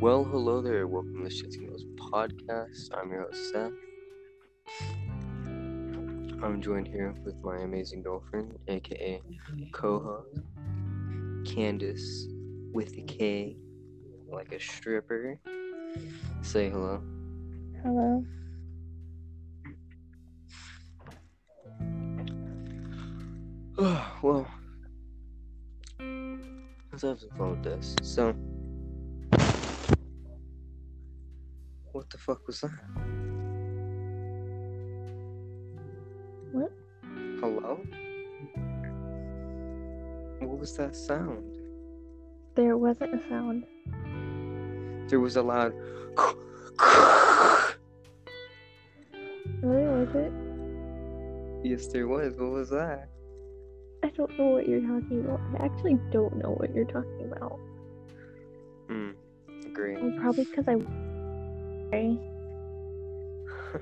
Well, hello there. Welcome to Shits and Giggles podcast. I'm your host, Seth. I'm joined here with my amazing girlfriend, aka co host, Candace with a K, like a stripper. Say hello. Hello. well, let's have some fun with this. So, what the fuck was that? What? Hello? What was that sound? There wasn't a sound. There was a loud. Really, was it? yes, there was. What was that? I don't know what you're talking about. I actually don't know what you're talking about. Hmm. Great. Well, probably because I.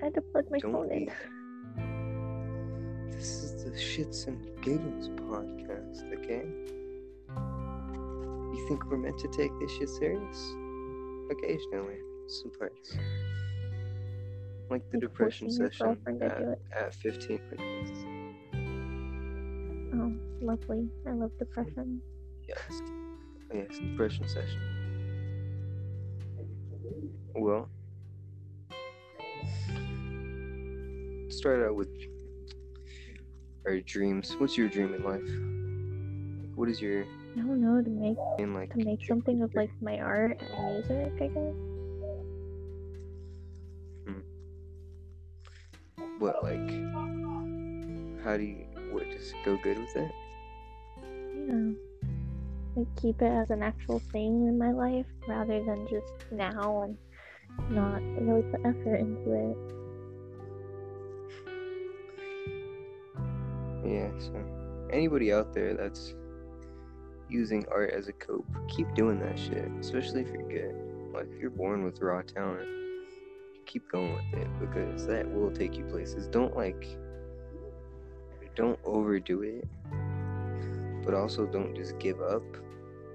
I had to plug my Don't phone in. This is the Shits and Giggles podcast, okay? You think we're meant to take this shit serious? Occasionally, some parts. Like the Like depression session at, at 15 minutes. Oh, lovely. I love depression. Yes. Yes, depression session. Well, start out with our dreams. What's your dream in life? What is your I don't know to make in like to make something of like my art and music. I guess. Hmm. what like how do you what just go good with it? Yeah. Like keep it as an actual thing in my life rather than just now and not really put effort into it. Yeah, so anybody out there that's using art as a cope, keep doing that shit. Especially if you're good. Like if you're born with raw talent, keep going with it because that will take you places. Don't like don't overdo it. But also don't just give up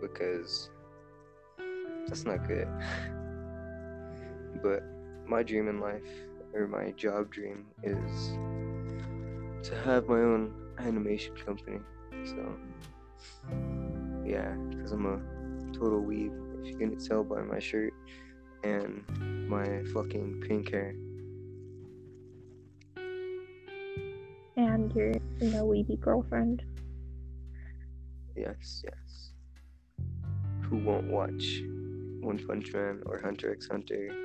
because that's not good. but my dream in life or my job dream is to have my own animation company. So, yeah, because I'm a total weeb. If you can tell by my shirt and my fucking pink hair. And your, you know, weeby girlfriend. Yes, yes. Who won't watch One Punch Man or Hunter x Hunter?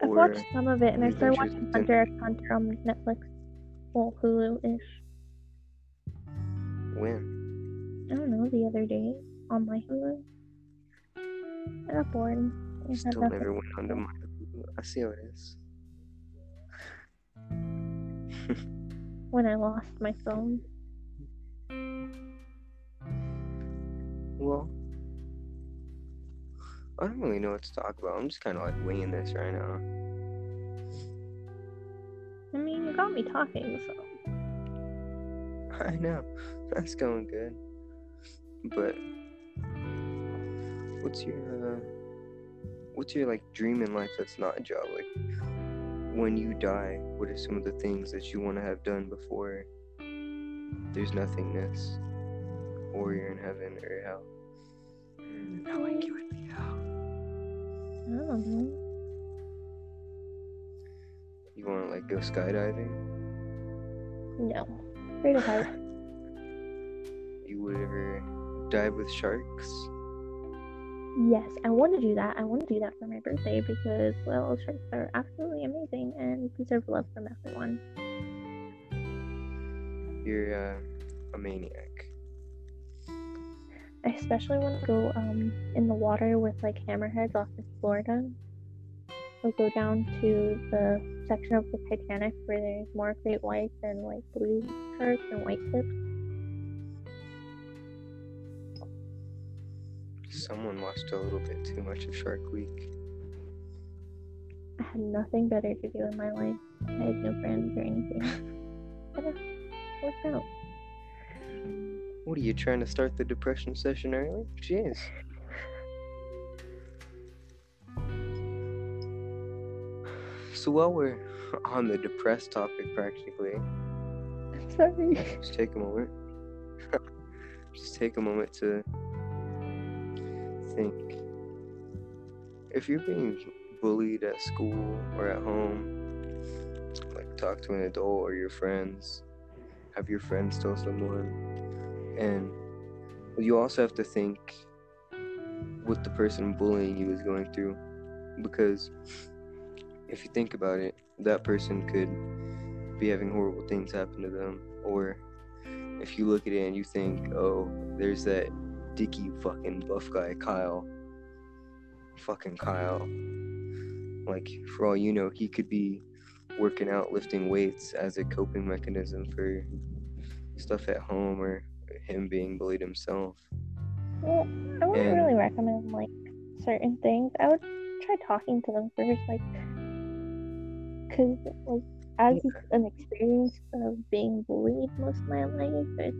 I've watched some of it and I started watching Hunter x Hunter on Netflix. Well, Hulu ish. when? I don't know, the other day on my Hulu. I got bored. I Still never went onto do. Hulu. I see how it is. When I lost my phone. Well, I don't really know what to talk about. I'm just kind of like winging this right now. I mean, you got me talking, so. I know that's going good, but what's your uh, what's your like dream in life that's not a job? Like when you die, what are some of the things that you want to have done before there's nothingness, or you're in heaven or hell? I like you would be hell. I don't know. You want to like go skydiving? No. Afraid of heights. You would ever dive with sharks? Yes, I want to do that. I want to do that for my birthday because, well, sharks are absolutely amazing and deserve love from everyone. You're uh, a maniac. I especially want to go um in the water with like hammerheads off of Florida. We'll go down to the section of the Titanic where there's more great whites and like blue sharks and white tips. Someone watched a little bit too much of Shark Week. I had nothing better to do in my life. I had no friends or anything. But it worked out. What are you trying to start the depression session early? Jeez. So while we're on the depressed topic, practically, I'm sorry. Just take a moment. just take a moment to think. If you're being bullied at school or at home, like talk to an adult or your friends. Have your friends tell someone and you also have to think what the person bullying you is going through, because if you think about it, that person could be having horrible things happen to them, or if you look at it and you think, oh, there's that dicky fucking buff guy, Kyle. Fucking Kyle. Like, for all you know, he could be working out, lifting weights as a coping mechanism for stuff at home or him being bullied himself. Well, I wouldn't And- really recommend like certain things. I would try talking to them first, like, cause like as an experience of being bullied most of my life, it's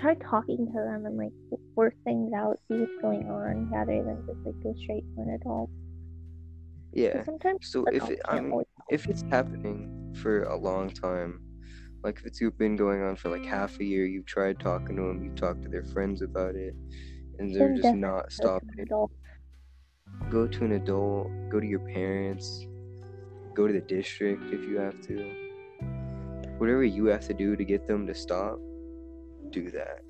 try talking to them and like work things out, see what's going on, rather than just like go straight to an adult. Yeah. Sometimes So if it, I mean, um, if it's happening for a long time, like if it's been going on for like half a mm. year, you've tried talking to them, you've talked to their friends about it, and they're just not go to an stopping. Go to an adult, go to your parents, go to the district if you have to. Whatever you have to do to get them to stop, do that.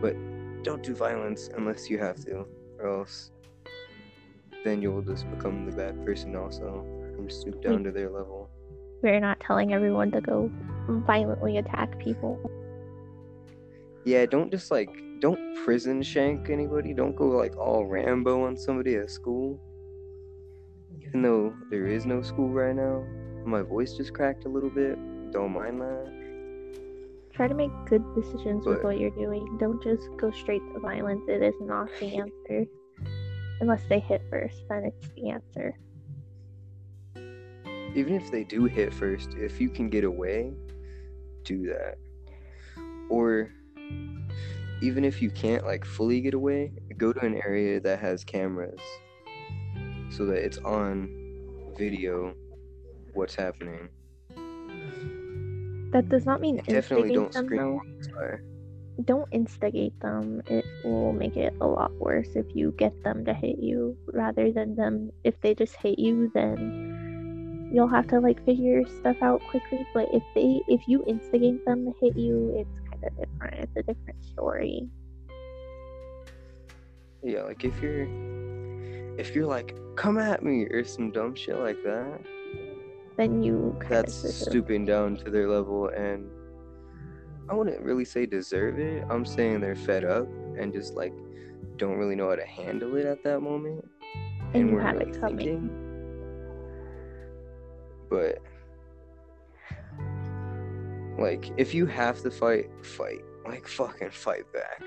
But don't do violence unless you have to, or else then you'll just become the bad person also and stoop down mm. to their level. We're not telling everyone to go violently attack people. Yeah, don't just like don't prison shank anybody. Don't go like all Rambo on somebody at school. Even though there is no school right now, my voice just cracked a little bit. Don't mind that. Try to make good decisions with what you're doing. Don't just go straight to violence. It is not the answer. Unless they hit first, then it's the answer. Even if they do hit first, if you can get away, do that. Or even if you can't like fully get away, go to an area that has cameras so that it's on video what's happening. That does not mean definitely don't them. scream. Don't instigate them. It will make it a lot worse if you get them to hit you rather than them. If they just hit you, then you'll have to like figure stuff out quickly. But if they, if you instigate them to hit you, it's kind of different. It's a different story. Yeah, like if you're if you're like, come at me or some dumb shit like that, Then you kind that's stooping down to their level and I wouldn't really say deserve it. I'm saying they're fed up and just like don't really know how to handle it at that moment. And you weren't have it coming. thinking. But like if you have to fight, fight. Like fucking fight back.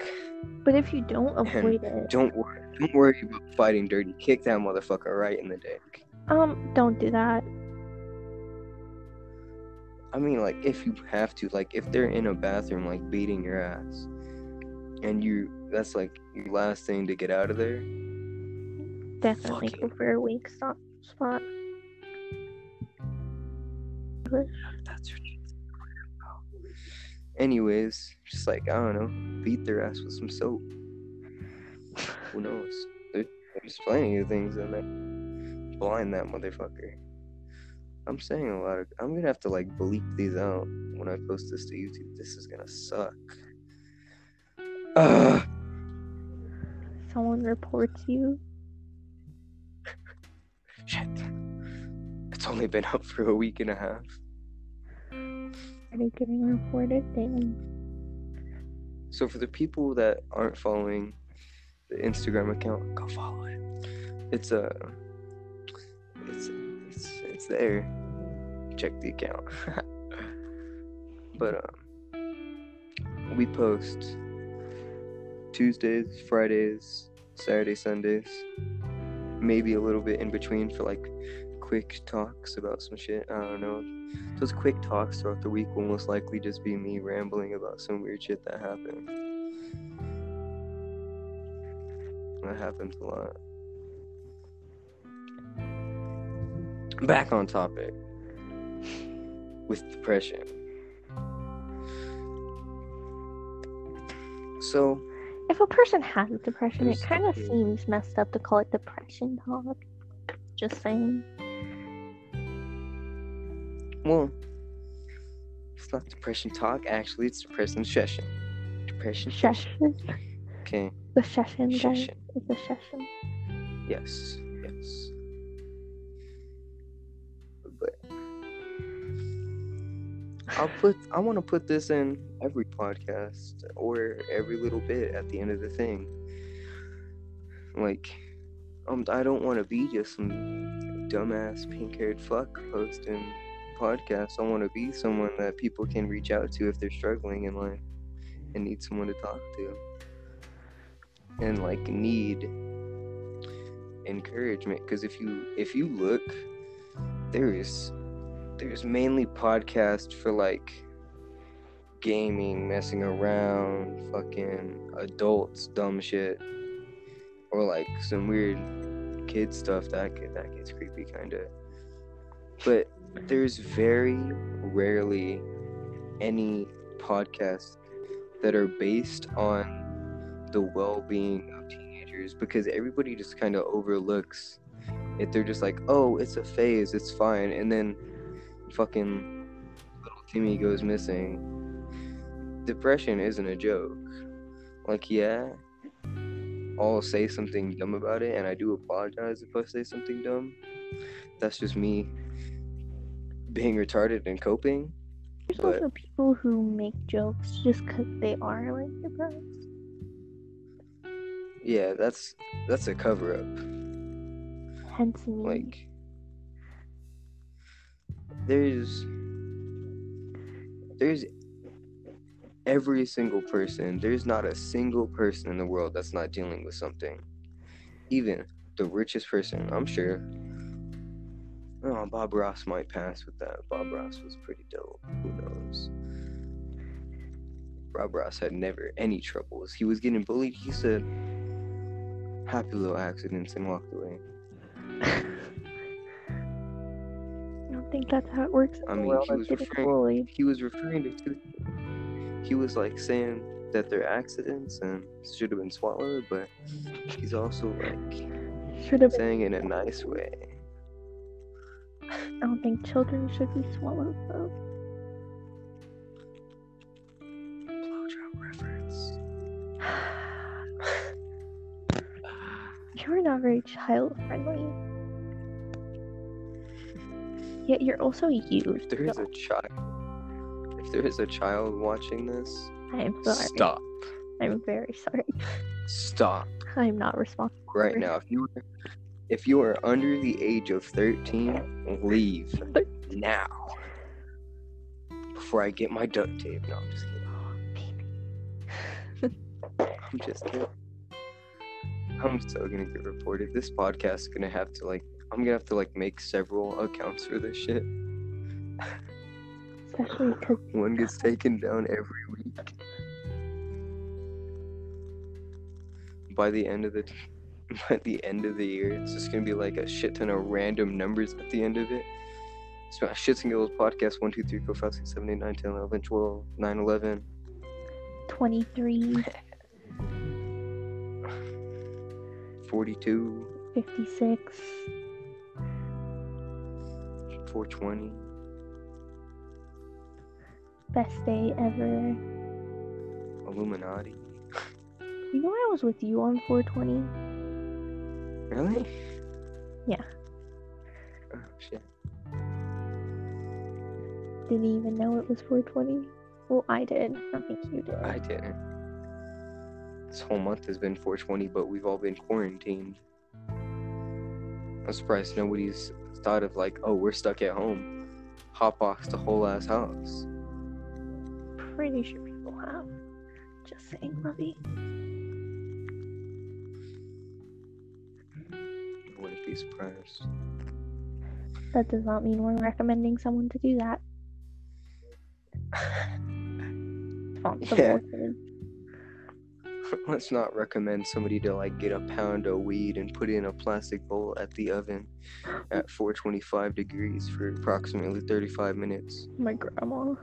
But if you don't avoid it, Don't worry. Don't worry about fighting dirty. Kick that motherfucker right in the dick. um, don't do that. I mean, like, if you have to, like, if they're in a bathroom, like, beating your ass, and you, that's like your last thing to get out of there, Definitely go for a weak stop spot. That's what you Anyways, just like, I don't know, beat their ass with some soap. Who knows? There- There's plenty of things in there. Blind that motherfucker. I'm saying a lot of. I'm gonna have to, like, bleep these out when I post this to YouTube. This is gonna suck. Ugh. Someone reports you. Shit. It's only been up for a week and a half. Already getting reported. Damn. So for the people that aren't following the Instagram account, go follow it. It's a, it's it's it's there. Check the account. but um, we post Tuesdays, Fridays, Saturday, Sundays, maybe a little bit in between for like quick talks about some shit. I don't know. Those quick talks throughout the week will most likely just be me rambling about some weird shit that happened. That happens a lot. back on topic with depression. So, If a person has depression, it kind of seems messed up to call it depression, talk. Just saying. Well, it's not depression talk. Actually, it's depression session. Depression session. Okay. The session, guys. Session. It's a session. Yes. Yes. But I'll put. I want to put this in every podcast or every little bit at the end of the thing. Like, um, I don't want to be just some dumbass pink-haired fuck posting podcasts. I want to be someone that people can reach out to if they're struggling in life and need someone to talk to, and like need encouragement. Because if you if you look, there is there's mainly podcasts for like gaming, messing around, fucking adults, dumb shit, or like some weird kid stuff that that gets creepy, kind of. But there's very rarely any podcasts that are based on the well-being of teenagers because everybody just kind of overlooks it. They're just like, "Oh, it's a phase, it's fine," and then fucking little Timmy goes missing. Depression isn't a joke. Like, yeah, I'll say something dumb about it, and I do apologize if I say something dumb. That's just me being retarded and coping. There's But- also people who make jokes just because they are like depressed. Yeah, that's that's a cover up. Hence me. Like, there's there's every single person. There's not a single person in the world that's not dealing with something. Even the richest person, I'm sure. Oh, Bob Ross might pass with that. Bob Ross was pretty dope. Who knows? Bob Ross had never any troubles. He was getting bullied. He said, "Happy little accidents," and walked away. I don't think that's how it works I mean, world he was referring- bullied. he was referring to two. He was like saying that they're accidents and should have been swallowed, but he's also like Should have been. saying it in a nice way. I don't think children should be swallowed though. Blowjob reference. You're not very child friendly. Yet you're also used. If there is so a child, if there is a child watching this, I am sorry. stop, I'm very sorry. stop I'm not responsible. right now. If you are, if you are under the age of thirteen, leave now before I get my duct tape. No, I'm just kidding. I'm just kidding. I'm so gonna get reported. This podcast is gonna have to like I'm gonna have to like make several accounts for this shit. Especially because One gets taken down every week. By the end of the by the end of the year, it's just gonna be like a shit ton of random numbers at the end of it. So shits and giggles podcast 1, 2, 3, 4, 5, 6, 7, 8, 9, 10, 11, 12, 9, 11. 23, 42, 56, 420. best day ever. Illuminati. You know I was with you on 420? Really? Yeah. Oh shit. Didn't even know it was 420. Well, I did. I don't think you did. I didn't. This whole month has been 420, but we've all been quarantined. I'm surprised nobody's thought of like, oh, we're stuck at home. Hotbox the whole ass house. Pretty sure people have. Just saying, Lovey. Be surprised. That does not mean we're recommending someone to do that. Yeah. let's not recommend somebody to like get a pound of weed and put it in a plastic bowl at the oven at 425 degrees for approximately 35 minutes. My grandma.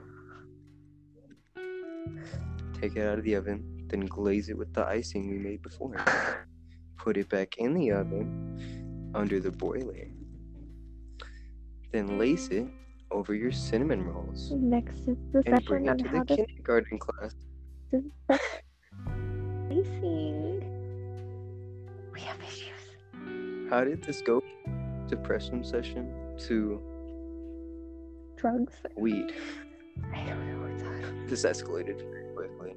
Take it out of the oven, then glaze it with the icing we made before. Put it back in the oven under the broiler. Then lace it over your cinnamon rolls Next is the and bring it on to how the to kindergarten class. spacing. We have issues. How did this go? Depression session to Drugs. weed. I don't know what's on. This escalated very quickly.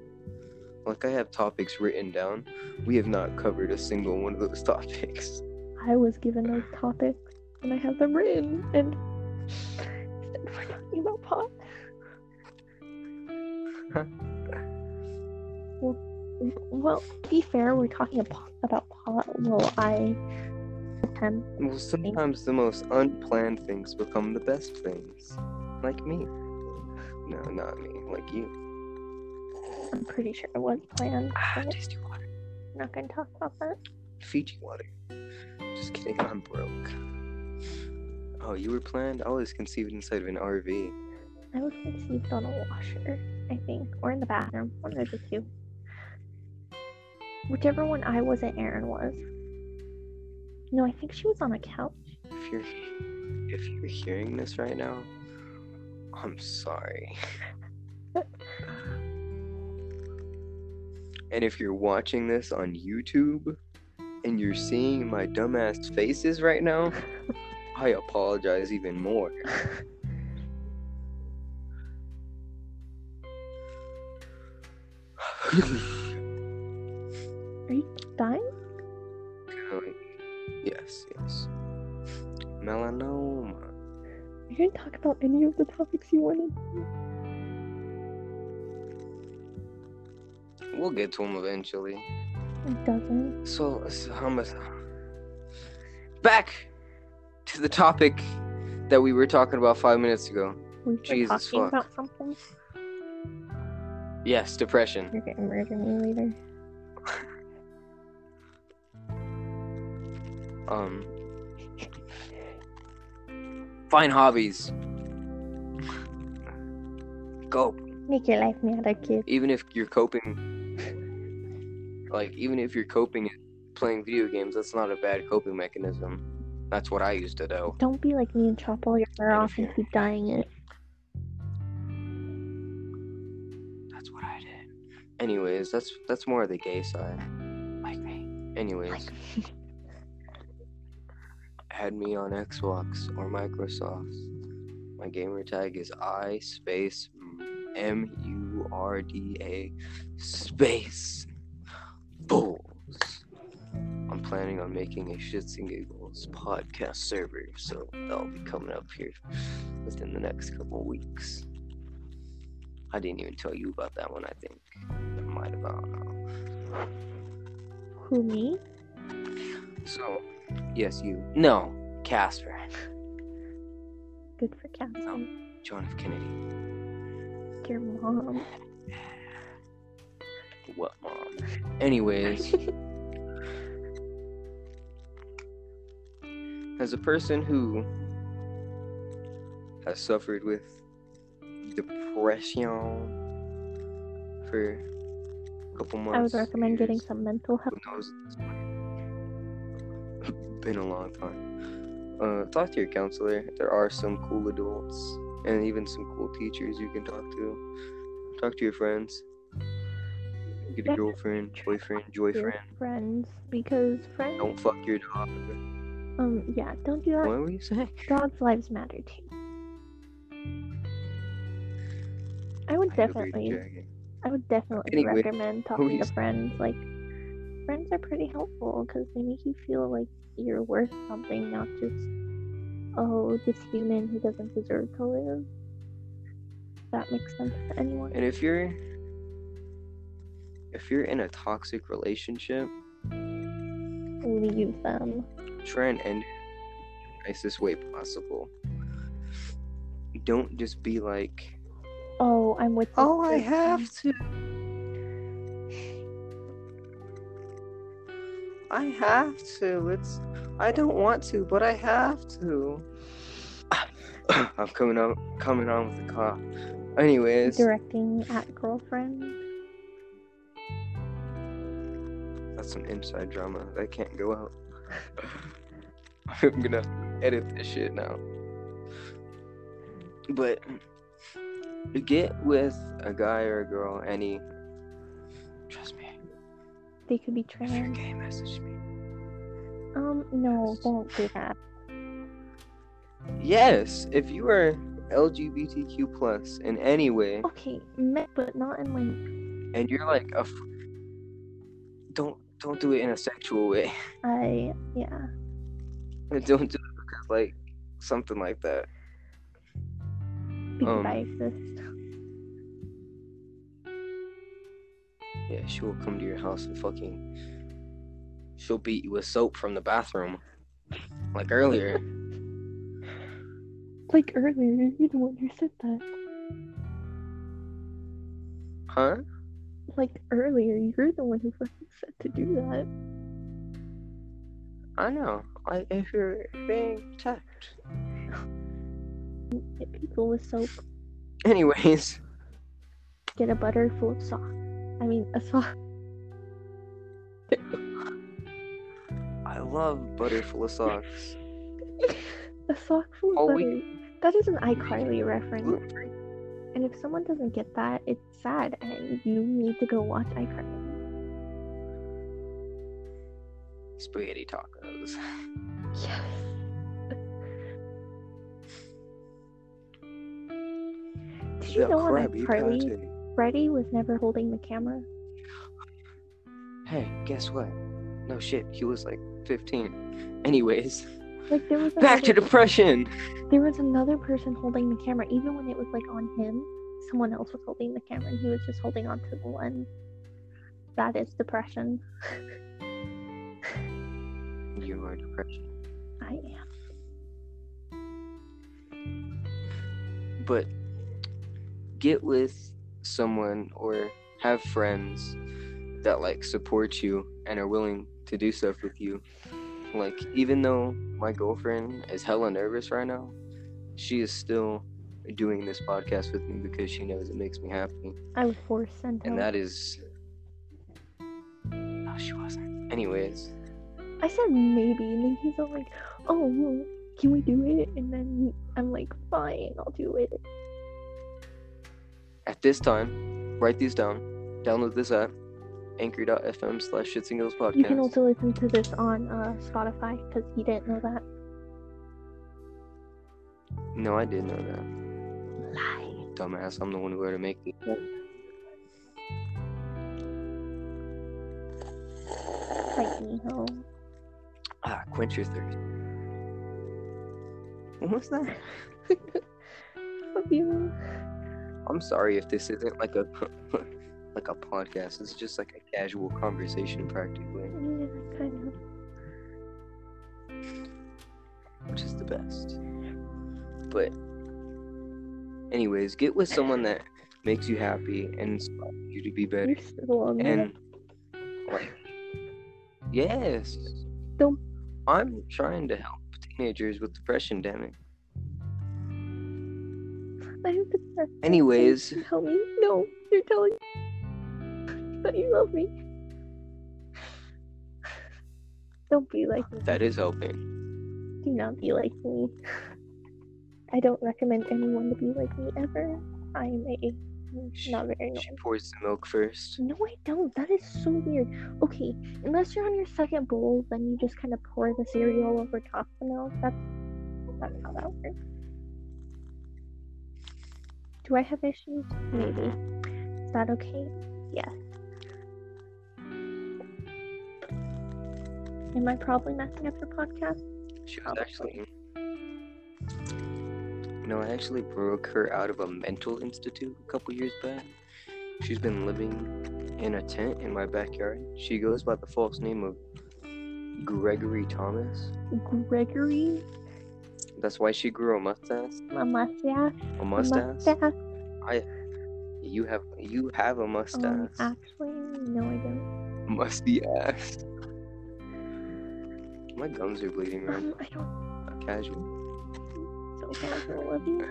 Like I have topics written down. We have not covered a single one of those topics. I was given those topics and I have them written and instead we're talking about pot. well, well, to be fair, we're talking about, about pot. Well, I attempt. Well, sometimes the most unplanned things become the best things. Like me. No, not me. Like you. I'm pretty sure it was planned. Ah, tasty water. I'm not gonna talk about that. Fiji water. Just kidding, I'm broke. Oh, you were planned? I was conceived inside of an RV. I was conceived on a washer, I think, or in the bathroom. One of the two. Whichever one I wasn't, Aaron was. No, I think she was on a couch. If you're if you're hearing this right now, I'm sorry. and if you're watching this on YouTube and you're seeing my dumbass faces right now, I apologize even more. Are you dying? Yes, yes. Melanoma. You didn't talk about any of the topics you wanted. We'll get to them eventually. It doesn't. So, so how much? Back to the topic that we were talking about five minutes ago. We were Jesus talking fuck. about something. Yes, depression. You're gonna murder me later. Um, find hobbies. Go. Make your life matter, kid. Even if you're coping, like even if you're coping and playing video games, that's not a bad coping mechanism. That's what I used to do. Don't be like me and chop all your hair off and keep dyeing it. That's what I did. Anyways, that's that's more of the gay side. Like me. Anyways, Like, add me on Xbox or Microsoft. My gamer tag is I space M U R D A space planning on making a shits and giggles podcast server, so that'll be coming up here within the next couple weeks. I didn't even tell you about that one, I think. I might have, I don't know. who me? So, yes, you. No, Casper. Good for Cassie. John F. Kennedy. Your mom. What, mom? Anyways, as a person who has suffered with depression for a couple months, I would recommend getting some mental who health. knows at this point? Been a long time. Uh, talk to your counselor. There are some cool adults and even some cool teachers you can talk to. Talk to your friends. Get a girlfriend, boyfriend, joyfriend. friends, because friends. Don't fuck your dog. Um, yeah, don't do that. What were you saying? Dogs' lives matter too. I would definitely, I would definitely Anyway, recommend talking to friends. Like, friends are pretty helpful because they make you feel like you're worth something, not just, oh, this human who doesn't deserve to live. That makes sense to anyone. And if you're if you're in a toxic relationship, Leave them. Try and end nicest way possible. Don't just be like, Oh, I'm with. oh, I have to. I have to. It's I don't want to, but I have to. I'm coming on coming on with the cough. Anyways, Directing at girlfriend. that's some inside drama that can't go out. I'm gonna edit this shit now. But get with a guy or a girl, any. Trust me. They could be trans. If you're gay, message me. Um, no, don't do that. Yes, if you are LGBTQ plus in any way, Okay, but not in like and you're like a, f- don't don't do it in a sexual way. I yeah. Don't do it because like something like that. Because Um, I exist. Yeah, she will come to your house and fucking. She'll beat you with soap from the bathroom, like earlier. Like earlier, you're the one who said that. Huh? Like earlier, you're the one who fucking said to do that. I know. Like if you're being attacked. Hit people with soap. Anyways, Get a butter full of sock. I mean, a sock. I love butter full of socks. A sock full of Oh, butter. we- That is an iCarly reference. And if someone doesn't get that, it's sad, and you need to go watch iCarly. Spaghetti tacos. Yes. Did you The know on Krabby iCarly, Patty. Freddie was never holding the camera? Hey, guess what? No shit, he was like 15. Anyways, Like there was back to depression. there was another person holding the camera, even when it was like on him. Someone else was holding the camera, and he was just holding onto the lens. That is depression. You are depression. I am. But get with someone or have friends that like support you and are willing to do stuff with you. Like even though my girlfriend is hella nervous right now, she is still doing this podcast with me because she knows it makes me happy. I was forced sent And that is No, she wasn't. Anyways, I said maybe, and then he's all like, "Oh, well, can we do it?" And then I'm like, "Fine, I'll do it." at this time, write these down. Download this app, anchor.fm slash shits and giggles podcast. You can also listen to this on uh, Spotify because he didn't know that. No, I did know that. Lie. Dumbass, I'm the one who had to make it. Fight me, ho. Ah, quench your thirst. What was that? Love you. I'm sorry if this isn't like a like a podcast. It's just like a casual conversation, practically, Yeah, kind of. which is the best. But, anyways, get with someone that makes you happy and inspires you to be better. You're still on that. And like, yes, Don't- I'm trying to help teenagers with depression. Damn it. I'm depressed. Anyways, Tell me. No, you're telling me that you love me. Don't be like me. that is helping. Do not be like me. I don't recommend anyone to be like me ever. I am a not very She pours the milk first. No, I don't. That is so weird. Okay, unless you're on your second bowl, then you just kind of pour the cereal over top of the milk. That's that's how that works. Do I have issues? Maybe. Is that okay? Yes. Am I probably messing up your podcast? She was Probably. actually. No, I actually broke her out of a mental institute a couple years back. She's been living in a tent in my backyard. She goes by the false name of Gregory Thomas. Gregory, That's why she grew a mustache. a mustache. A mustache. Mustache. You have you have a mustache. Um, actually, no, I don't. Musty ass. My gums are bleeding, man. Um, I don't Casual. Casual of you.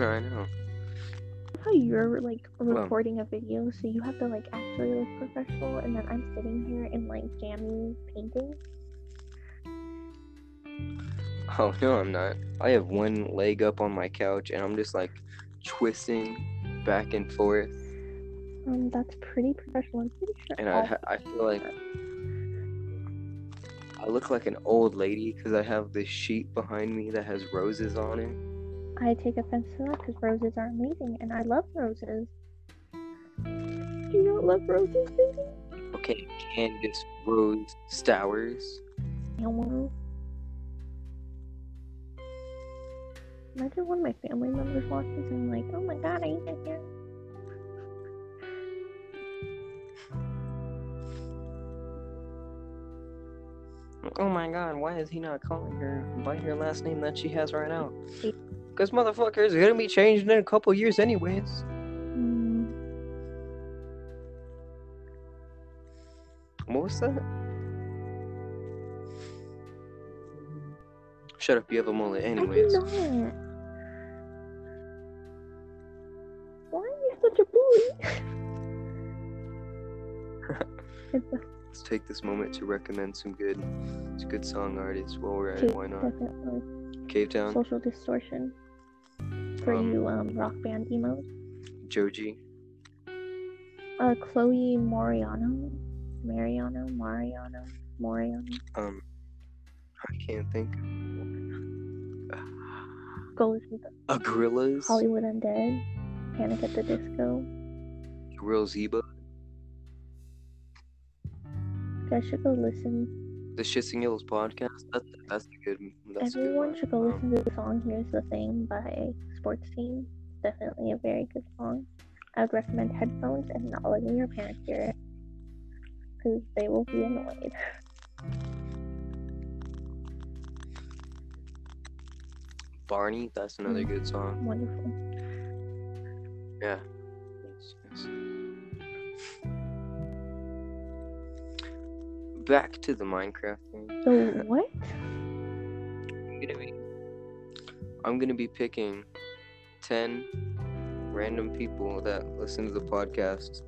I know. How you're like Well- recording a video, so you have to like actually look professional, and then I'm sitting here in like jammy painting. Oh no, I'm not. I have one leg up on my couch, and I'm just like twisting back and forth, Um, that's pretty professional. I'm pretty sure. and I I feel like I look like an old lady because I have this sheet behind me that has roses on it. I take offense to that because roses are amazing, and I love roses. Do you not love roses, baby? Okay, Candace Rose Stowers. Elmo. Imagine one of my family members watches and like, oh my god, I ate that Oh my god, why is he not calling her by her last name that she has right now? Because motherfucker is gonna be changed in a couple years anyways. Mm, What was that? Shut up, you have a mullet anyways. I do not. Why are you such a bully? Let's take this moment to recommend some good some good song artists while we're at it. Why not? definitely. Cavetown, Social distortion. For Um, you um, rock band emos. Joji, Uh, Chloe Moriano. Mariano, Mariano, Moriano. um I can't think. Go listen to A Gorillaz, Hollywood Undead, Panic at the Disco. Real Zeba, Guys should go listen. the Shits Yellows podcast. That's that's a good. That's a good Everyone should go Um, listen to the song Here's the Thing by Sports Team. Definitely a very good song. I would recommend headphones and not letting your parents hear it. Because they will be annoyed. Barney, that's another Mm. good song. Wonderful. Yeah. Back to the Minecraft thing. So, what? I'm gonna be I'm gonna be picking ten random people that listen to the podcast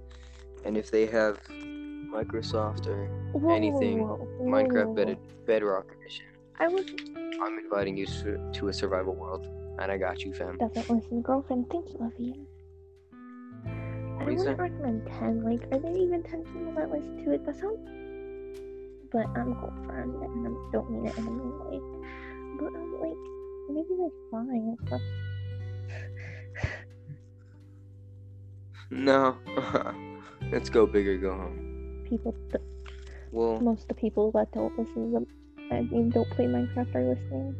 and if they have Microsoft or Whoa, Anything whoa, Minecraft. Bed- Bedrock Edition, I was I'm inviting you to, to a survival world. And I got you, fam. doesn't listen, girlfriend. Thank you, Olivia. I wouldn't recommend ten. Like, are there even ten people that listen to it? That sounds. But I'm girlfriend, and I don't mean it in a mean way. But I'm like, maybe like five. That's No. Let's go big or go home. people. The, Well, most of the people that don't listen to them, I mean, don't play Minecraft are listening.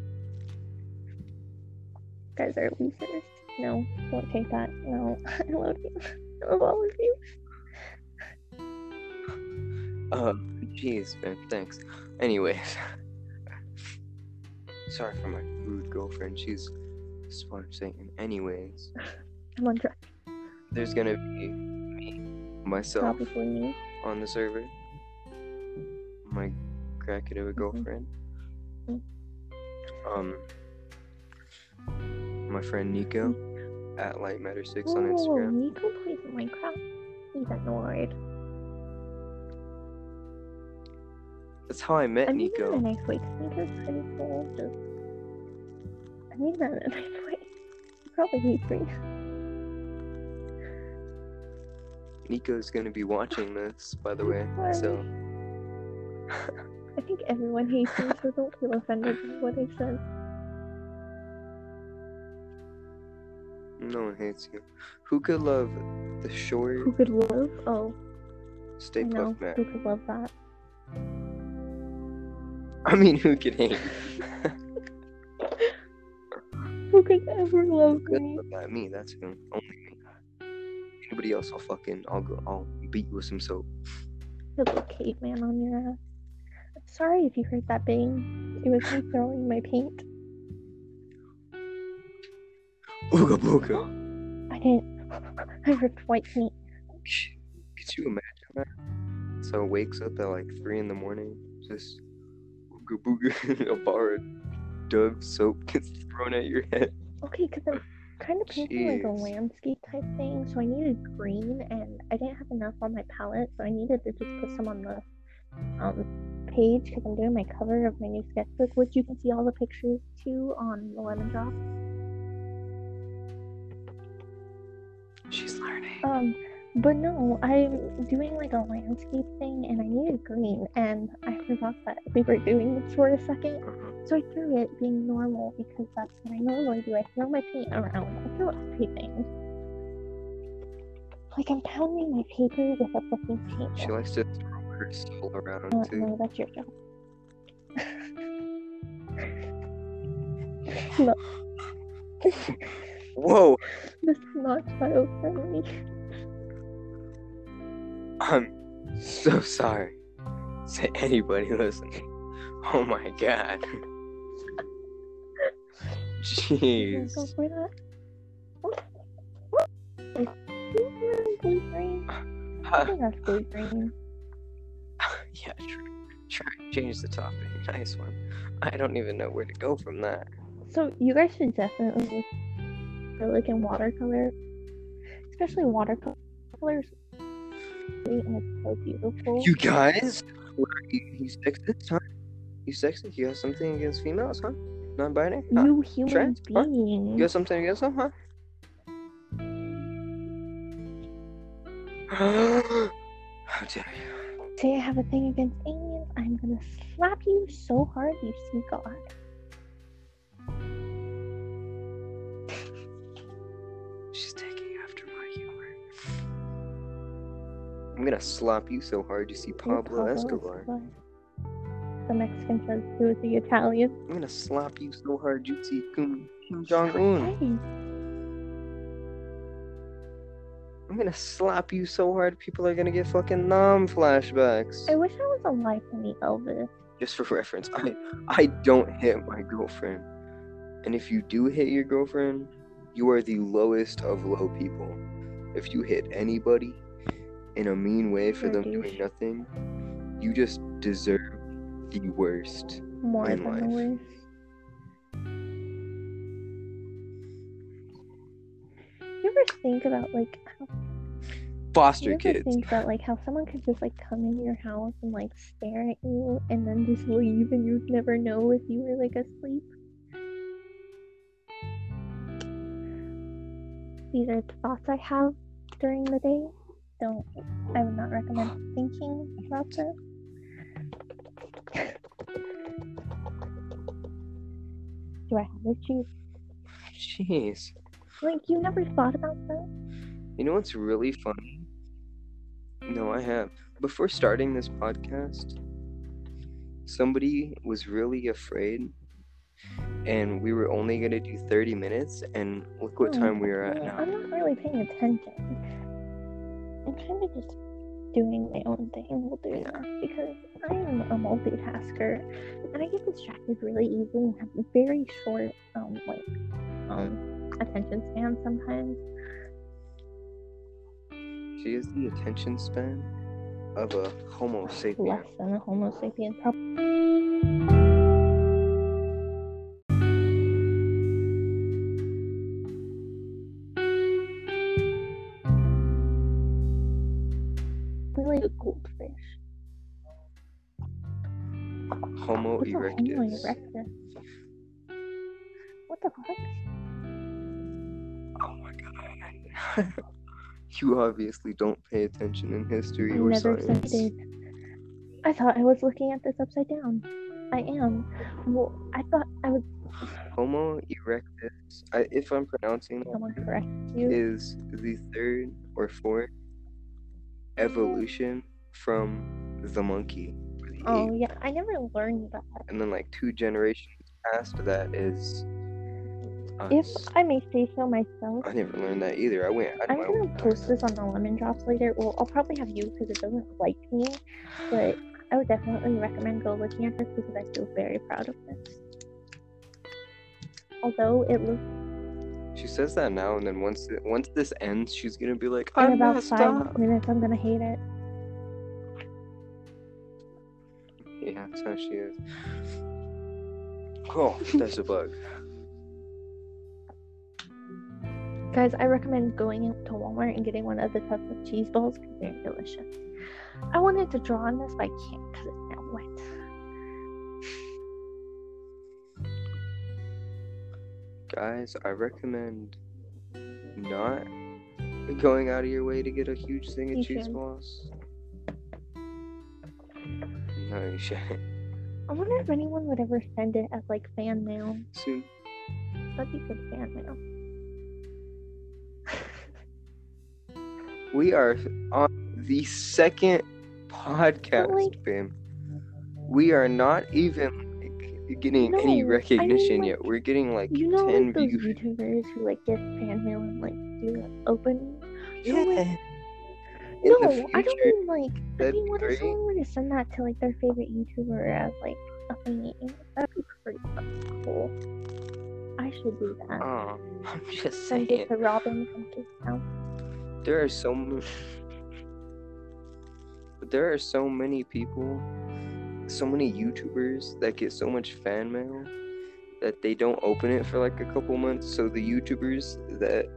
Guys are losers. No, won't take that. No, I love you. I love all of you. Uh, jeez, man, thanks. Anyways. Sorry for my rude girlfriend. She's smart Satan. Anyways, I'm on track. there's gonna be me, myself Probably me. on the server, my crackhead of a girlfriend, Mhm. um, my friend Nico at Light Matter Six Whoa, on Instagram. Nico plays Minecraft? He's annoyed. That's how I met I mean that in Nico. a nice way, 'cause Nico's pretty cool, just... I mean that in a nice way. He probably hates me. Nico's gonna be watching this, by the way. So I think everyone hates me, so don't feel offended by what I said. no one hates you. Who could love the short Who could love? Oh, Stay. Puft Man? Who could love that? I mean, who could hate? Who could ever love me? me. That's who. Only me. Anybody else, I'll fucking, I'll go, I'll beat you with some soap. Little caveman on your ass. I'm sorry if you heard that bang. It was me throwing my paint. Ooga booga. I didn't. I ripped white paint. Could you imagine that? So wakes up at like three in the morning, Just booga booga, a bar of Dove soap gets thrown at your head. Okay, because I'm kind of painting like a Jeez. landscape type thing, so I needed green, and I didn't have enough on my palette, so I needed to just put some on the um, page because I'm doing my cover of my new sketchbook, which you can see all the pictures too on the Lemon Drop. She's learning. Um, but no, I'm doing like a landscape thing, and I needed green, and I forgot that we were doing this for a second. Uh-huh. So I threw it being normal because that's what I normally do. I throw my paint around. I throw everything. Like I'm pounding my paper with a fucking paint. She likes to throw her soul around Uh, too. no, that's your job. no, Whoa! this is not child friendly. So sorry to anybody listening. Oh my god. Jeez. Go for that. Blue green. I Huh. think that's blue green. yeah, try, try change the topic. Nice one. I don't even know where to go from that. So you guys should definitely look for like in watercolor, especially watercolors. And it's so beautiful. You guys, what are you, you sexist, huh? You sexist? You have something against females, huh? Non-binary? Huh? You human Trans? What? beings. You got something against them, huh? How dare you? Say I have a thing against aliens, I'm gonna slap you so hard you see God. Gonna slap you so hard you see You're Pablo Escobar. The Mexican says who is the Italian. I'm gonna slap you so hard you see Kim, Kim Jong Un. Hey, I'm gonna slap you so hard people are gonna get fucking Nam flashbacks. I wish I was alive to meet Elvis. Just for reference, I I don't hit my girlfriend, and if you do hit your girlfriend, you are the lowest of low people. If you hit anybody in a mean way for them doing nothing, you just deserve the worst. More In than the life. worst. You ever think about like how Foster you ever kids. think about like how someone could just like come into your house and like stare at you and then just leave and you'd never know if you were like asleep? These are the thoughts I have during the day. Don't I would not recommend thinking about it. Do I have issues? Jeez. Like you never thought about that? You know what's really funny? No, I have. Before starting this podcast, somebody was really afraid, and we were only gonna do 30 minutes, and look what Hmm, time we are at now. I'm not really paying attention. I'm kind of just doing my own thing while doing that because I am a multitasker and I get distracted really easily and have very short um like um attention span sometimes. She has the attention span of a Homo sapien. Less than a Homo sapien. Probably Homo What's a Homo erectus. What the fuck? Oh my god. you obviously don't pay attention in history I or never science. did. I thought I was looking at this upside down. I am. Well, I thought I was. Homo erectus, I, if I'm pronouncing that Someone correct you. is the third or fourth evolution from the monkey Oh yeah, I never learned that. And then like two generations past that is If. I may say so myself, I never learned that either. I went I'm gonna post this on the lemon drops later. Well, I'll probably have you because it doesn't like me, but I would definitely recommend go looking at this because I feel very proud of this. Although it looks. She says that now, and then once it, once this ends, she's gonna be like, in "I about five up." minutes, I'm gonna hate it. Yeah. That's how she is. Oh, that's a bug. Guys, I recommend going out to Walmart and getting one of the tubs of cheese balls because they're delicious. I wanted to draw on this, but I can't because it's now wet. Guys, I recommend not going out of your way to get a huge thing of You cheese should. balls. You shouldn't. I wonder if anyone would ever send it as like fan mail. Soon. That'd be good fan mail. We are on the second podcast, like- Bim. We are not even like, getting No, I any mean, recognition like, yet. We're getting like You know, 10 like those views. YouTubers who like get fan mail and like do an open. Yeah. No, the I don't future, mean like. I mean, what if someone were to send that to like their favorite YouTuber as like a thingy? That'd be pretty fucking cool. I should do that. Oh, I'm just saying. Send it to Robin from Town. There are so many. But there are so many people, so many YouTubers that get so much fan mail that they don't open it for like a couple months. So the YouTubers that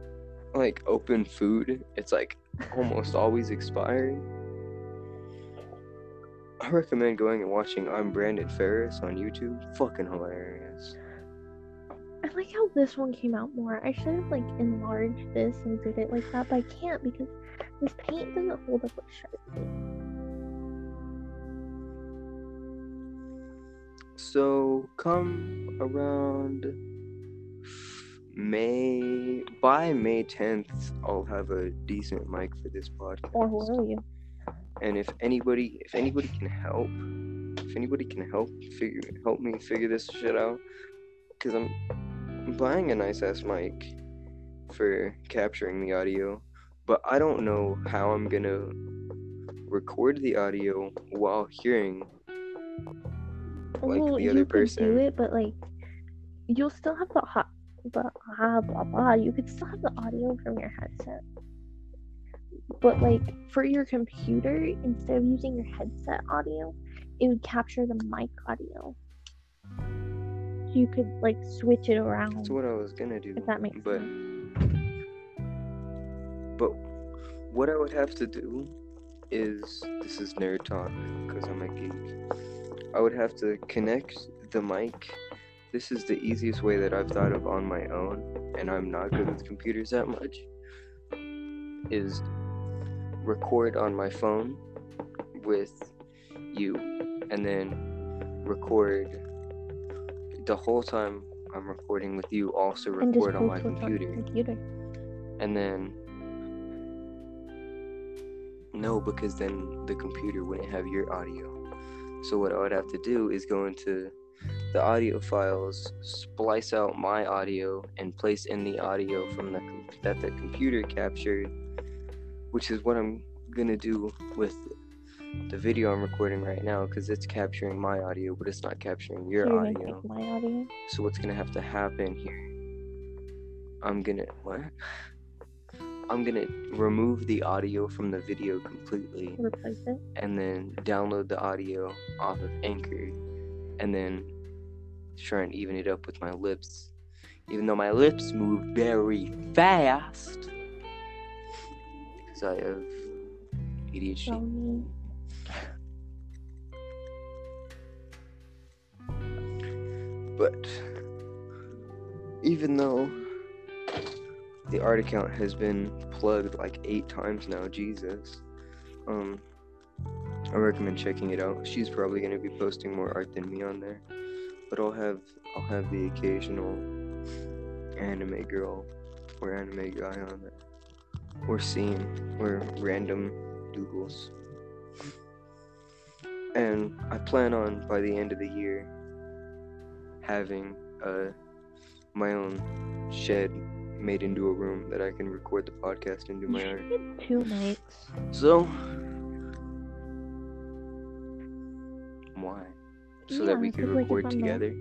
like open food, it's like almost always expiring. I recommend going and watching I'm Brandon Farris on YouTube. Fucking hilarious. I like how this one came out more. I should have like enlarged this and did it like that, but I can't because this paint doesn't hold up like Sharpie. So come around May by May 10th, I'll have a decent mic for this podcast. Or will you? And if anybody, if anybody can help, if anybody can help figure, help me figure this shit out, because I'm, I'm buying a nice ass mic for capturing the audio, but I don't know how I'm gonna record the audio while hearing like well, the you other could person. do it, but like you'll still have the hot, the ah blah blah. You could still have the audio from your headset, but like for your computer, instead of using your headset audio, it would capture the mic audio. So you could like switch it around. That's what I was gonna do. if that makes but sense. but what I would have to do is this is nerd talk because I'm a geek. I would have to connect the mic. This is the easiest way that I've thought of on my own, and I'm not good with computers that much. Is record on my phone with you, and then record the whole time I'm recording with you. Also record on my computer. computer. And then no, because then the computer wouldn't have your audio. So what I would have to do is go into the audio files, splice out my audio, and place in the audio from the that the computer captured, which is what I'm gonna do with the video I'm recording right now, because it's capturing my audio, but it's not capturing your you're audio. my audio. So what's gonna have to happen here? I'm gonna what? I'm gonna remove the audio from the video completely replace it. and then download the audio off of Anchor and then try and even it up with my lips. Even though my lips move very fast because I have ADHD. But even though the art account has been plugged like eight times now, Jesus, um, I recommend checking it out. She's probably gonna be posting more art than me on there, but I'll have I'll have the occasional anime girl or anime guy on there, or scene or random doodles. And I plan on by the end of the year having uh, my own shed made into a room that I can record the podcast and do my art. two mics. So, why? So that we could could 'cause, like, if record together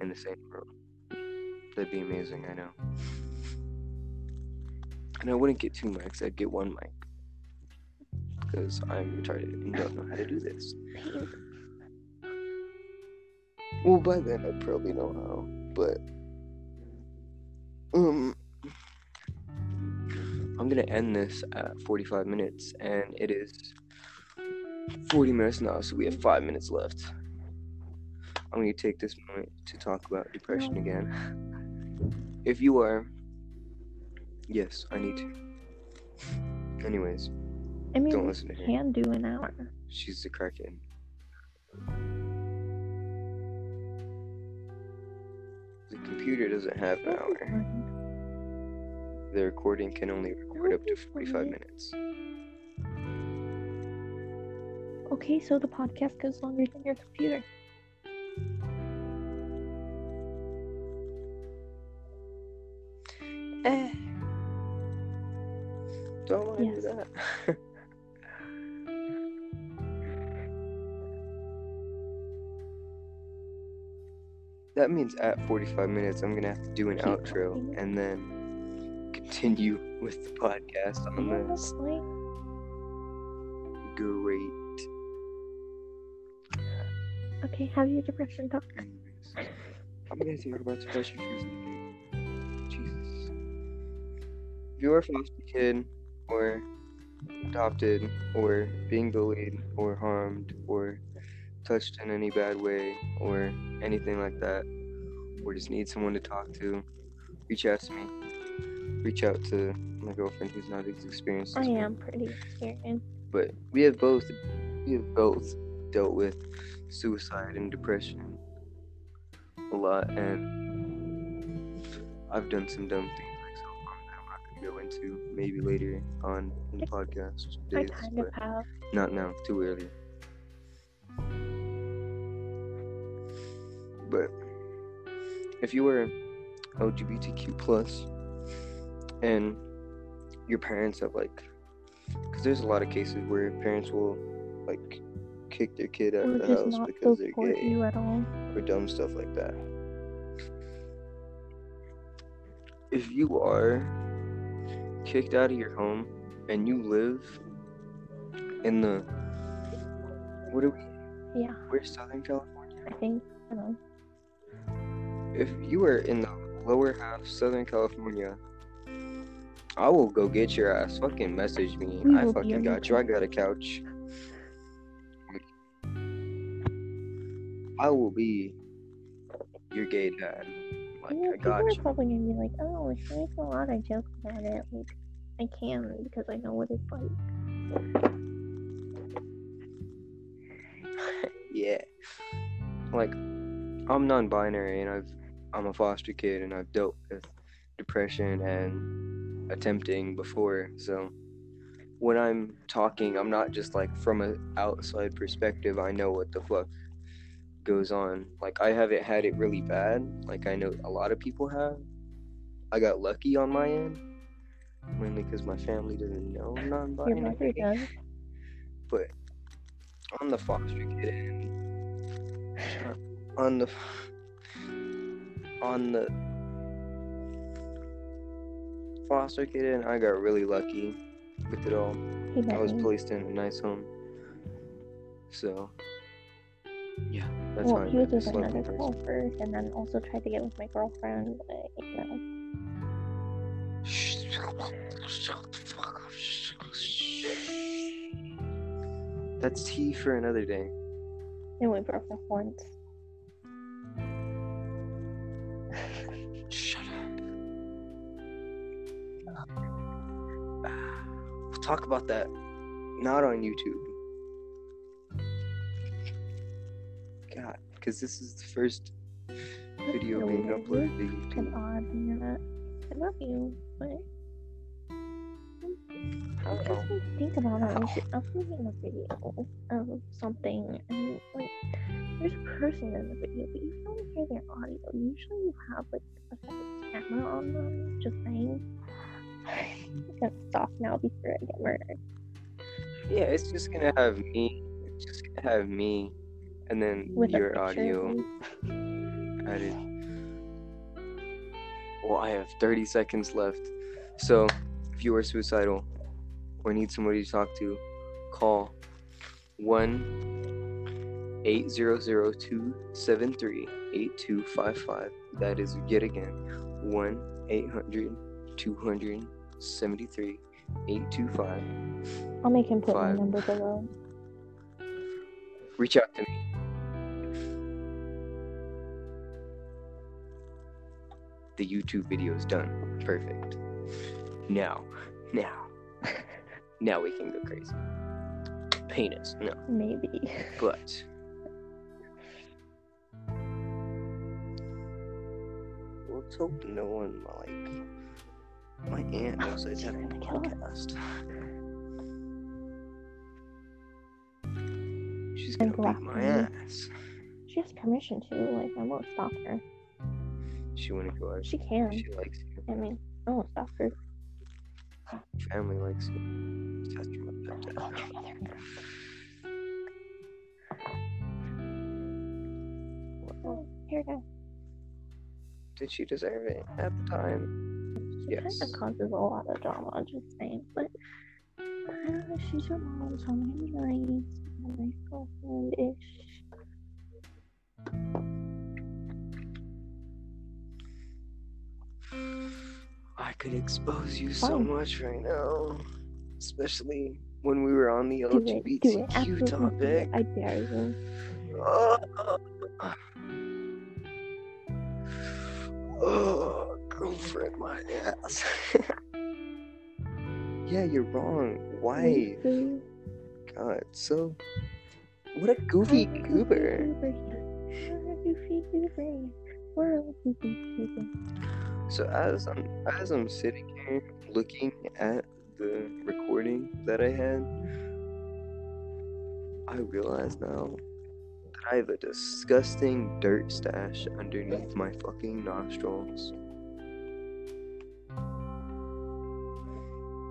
in the same room. That'd be amazing, I know. And I wouldn't get two mics, I'd get one mic. Because I'm retarded and don't know how to do this. Well, by then I probably know how, but um, I'm gonna end this at 45 minutes, and it is 40 minutes now, so we have five minutes left. I'm gonna take this moment to talk about depression again. If you are, yes, I need to. Anyways, I mean, Don't listen to her. can do an hour. she's a crackhead. The computer doesn't have an hour. Mm-hmm. The recording can only record up to 45 Fine. minutes. Okay, so the podcast goes longer than your computer. Eh. Don't want to Yes. do that. that means at 45 minutes, I'm gonna have to do an Keep outro talking. and then continue with the podcast on this. Great. Okay, have your depression talk. Anyways, I'm gonna talk about depression for. Jesus. If you're a foster kid, or adopted, or being bullied, or harmed, or touched in any bad way, or anything like that, or just need someone to talk to, reach out to me. Reach out to my girlfriend who's not as experienced I as am pretty experienced. but we have both we have both dealt with suicide and depression a lot and I've done some dumb things like I'm not gonna go into maybe later on in the podcast days, kind of but have. not now, too early. But if you were LGBTQ plus and your parents have like, because there's a lot of cases where parents will like kick their kid out Or of the house because they're gay you at all. or dumb stuff like that. If you are kicked out of your home and you live in the what are we? Yeah, We're Southern California. I think. I don't know. If you are in the lower half Southern California, I will go get your ass. Fucking message me. We I fucking got you. I got a couch. I will be your gay dad. Like yeah, I people got are probably gonna be like, "Oh, she makes a lot of jokes about it." Like, I can because I know what it's like. yeah. Like I'm non-binary and I've I'm a foster kid and I've dealt with depression and attempting before. So when I'm talking, I'm not just like from an outside perspective. I know what the fuck goes on. Like I haven't had it really bad. Like I know a lot of people have. I got lucky on my end, mainly because my family doesn't know I'm non-binary does. but on the foster kid end, on the on the foster kid end, I got really lucky with it all. I was placed in a nice home, so yeah, that's Well, he was with another girl first, and then also tried to get with my girlfriend. But, you know, Shh, Shut the fuck up. Shh, shh. That's tea for another day. and we broke up once. Shut up. We'll talk about that not on YouTube. Because this is the first video really being weird. uploaded to YouTube. odd that I love you, but I don't know. just think about it. Like, I'm making a video of something, and like, there's a person in the video, but you can only hear their audio. Usually, you have like a camera on them. Just saying. I'm gonna stop now before I get murdered. Yeah, it's just gonna have me. It's just gonna have me, and then With your audio added. Well, I have 30 seconds left. So, if you are suicidal or need somebody to talk to, call 1 8002738255. That is yet again 1 800 273 825. I'll make him put my number below. Reach out to me. The YouTube video is done. Perfect. Now, now, now we can go crazy. Penis, no, Maybe. but. Let's hope no one like my aunt knows I did a gonna kill her. podcast. She's gonna beat my ass. She has permission to. Like, I won't stop her. She go out. She can. She likes you. I mean, I won't stop her. Family likes you. My butt. Go together. Oh, here it is. Did she deserve it at the time? She Yes. kind of causes a lot of drama, I'm just saying. But I don't know, she's your mom, so I'm gonna be nice. Nice girlfriend ish. I could expose you so Fine. much right now, especially when we were on the Do it, do it, LGBTQ it. topic. I dare you. Oh, oh, girlfriend, my ass. yeah, you're wrong. Why? God, so what a goofy I'm goober. a goofy goober. We're all goofy goober. So as I'm as I'm sitting here looking at the recording that I had, I realize now that I have a disgusting dirt stash underneath my fucking nostrils.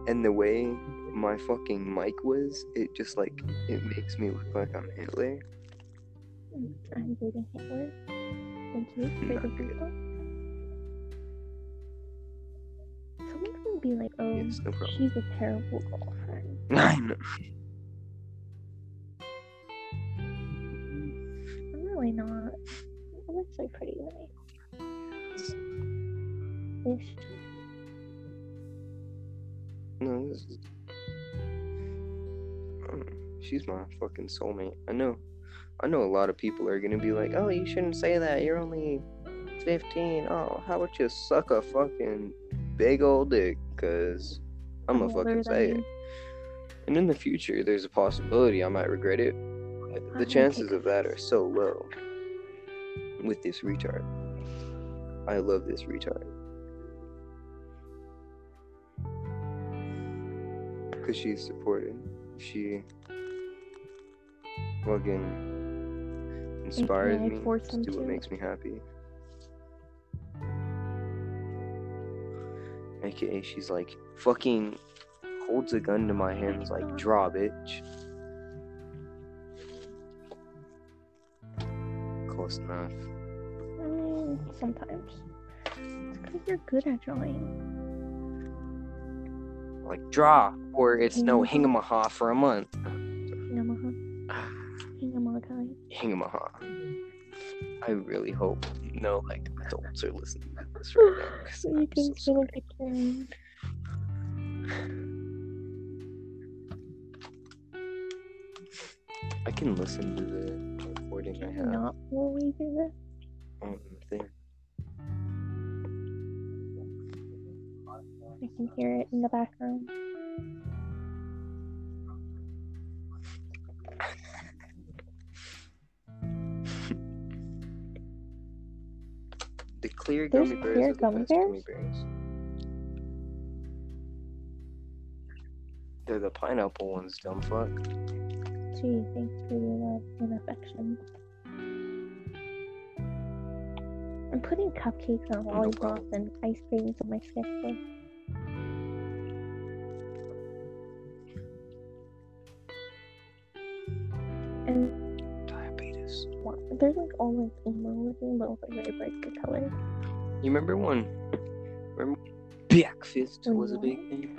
And the way my fucking mic was, it just like it makes me look like I'm Hitler. I'm Hitler. Thank you for the Not good. Gonna be like, oh, Yes, no problem. she's a terrible girlfriend. I know. I'm really not. I'm actually pretty nice. Ish. No, this is. She's my fucking soulmate. I know. I know a lot of people are gonna be like, "Oh, you shouldn't say that. You're only 15. Oh, how about you suck a fucking big old dick? Cause I'm gonna fucking say it." And in the future, there's a possibility I might regret it. But the chances of that are so low. With this retard, I love this retard. Cause she's supportive. She fucking inspires me to do what makes me happy. AKA she's like fucking holds a gun to my hands like draw bitch. Close enough. I mean, sometimes. It's because you're good at drawing. Like draw or it's no hingamaha for a month. Hingamaha. Hingamakai. Hingamaha. I really hope no like adults are listening to this right now. So you I'm can so feel sorry. like a kid. I can listen to the recording I have Not will we do this? on oh, the thing. I can hear it in the background. Clear There's gummy bears clear the gummy best gummy bears? bears. They're the pineapple ones, dumb fuck. Gee, thanks for your love and affection. I'm putting cupcakes on No lollipops problem. and ice creams on my sketchbook. And Diabetes. there's like all like emo looking, but also very bright colors. You remember when? Remember Back Fist was a big thing?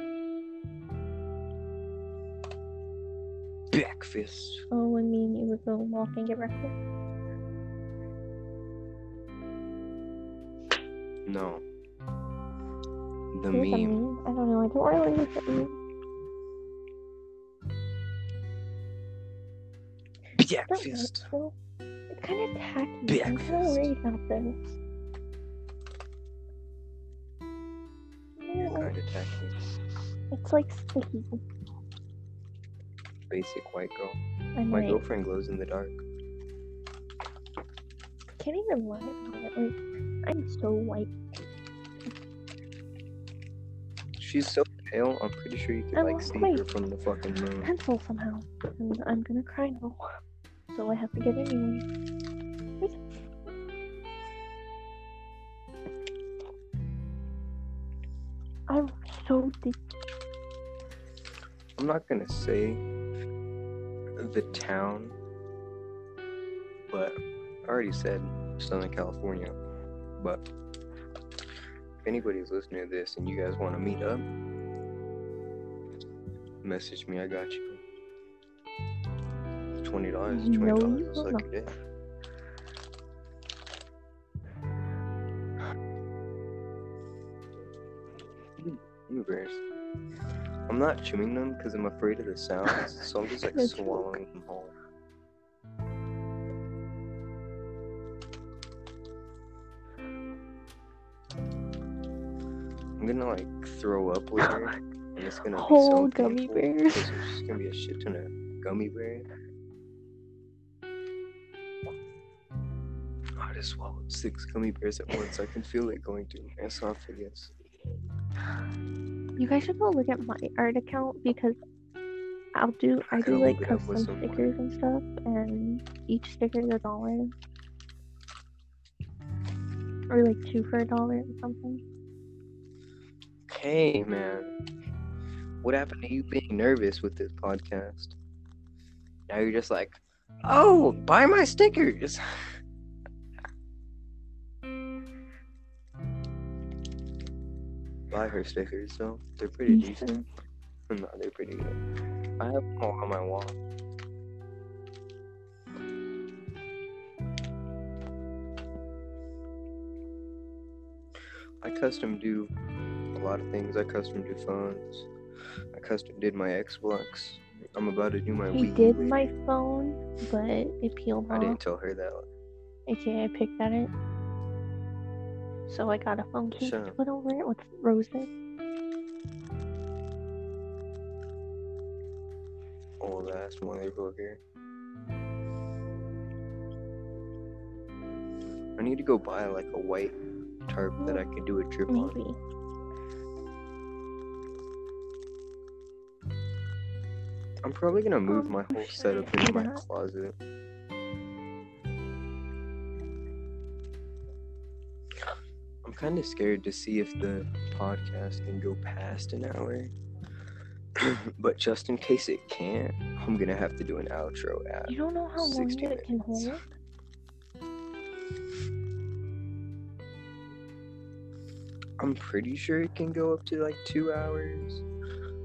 Breakfast. Oh, when me and you would go walk and get breakfast. No. The meme. meme. I don't know. I don't really look at meme. Don't Breakfast. It's kind of tacky. I'm kind of worried about this. Kind. It's like sticky. Basic white girl. I'm My like, girlfriend glows in the dark. can't even lie about it. Like, I'm so white. She's so pale. I'm pretty sure you could I like see her from the fucking moon. Pencil somehow. And I'm gonna cry now. So I have to get a new I'm not gonna say the town, but I already said Southern California. But if anybody's listening to this and you guys want to meet up, message me. I got you. Twenty dollars. Twenty dollars. not. your dick. I'm. Not chewing them because I'm afraid of the sounds, so I'm just like swallowing them whole. I'm gonna like throw up later, and it's gonna be Whole so gummy bears. There's just gonna be a shit ton of gummy bears. I just swallowed six gummy bears at once. I can feel it going through my esophagus. You guys should go look at my art account because I'll do I do like look it up with custom stickers and stuff, and each sticker is a dollar, or like two for a dollar or something. Hey man, what happened to you being nervous with this podcast? Now you're just like, oh, buy my stickers. buy her stickers, though. They're pretty decent. No, they're pretty good. I have them all on my wall. I custom do a lot of things. I custom do phones. I custom did my Xbox. I'm about to do my He Wii. did later. my phone, but it peeled I off. didn't tell her that. AKA I picked at it. So I got a phone case to put over it with roses. Old ass motherfucker. I need to go buy like a white tarp that I could do a trip on. Maybe. I'm probably gonna move Um, my whole setup into my closet. Kind of scared to see if the podcast can go past an hour. but just in case it can't, I'm gonna have to do an outro at. You don't know how long 60 it can hold? I'm pretty sure it can go up to like two hours.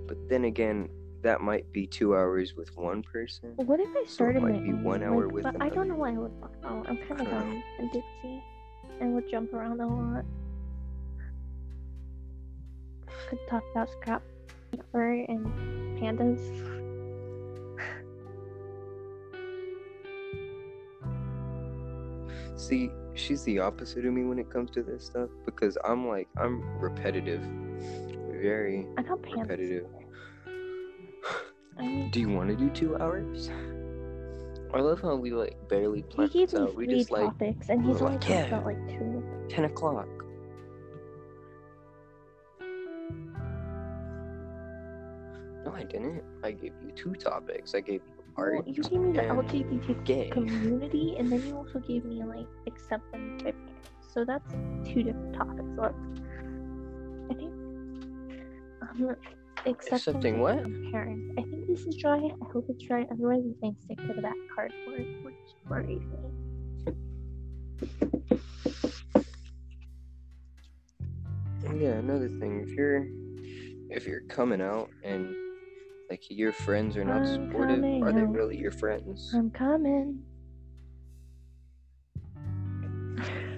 But then again, that might be two hours with one person. What if I So it started might be own? one hour like, with but I don't know why I would fuck out. I'm kind of I don't dumb and ditzy, and would jump around a lot. Could talk about scrap paper and pandas. See, she's the opposite of me when it comes to this stuff because I'm like, I'm repetitive. Very I got pandas. repetitive. I mean, Do you want to do two hours? I love how we like barely he plan gave this out. We just like topics, and he's only like, yeah. about like two. 10 o'clock. No, I didn't. I gave you two topics. I gave you Well, art. you gave me the LGBT gay. community, and then you also gave me like acceptance. So that's two different topics. Look, I think um, acceptance Accepting what? parents. I think this is dry. I hope it's dry. Otherwise, going to stick to the back cardboard, which worries me. Yeah, another thing, if you're if you're coming out and Like your friends are not I'm supportive. coming Are they really your friends? I'm coming.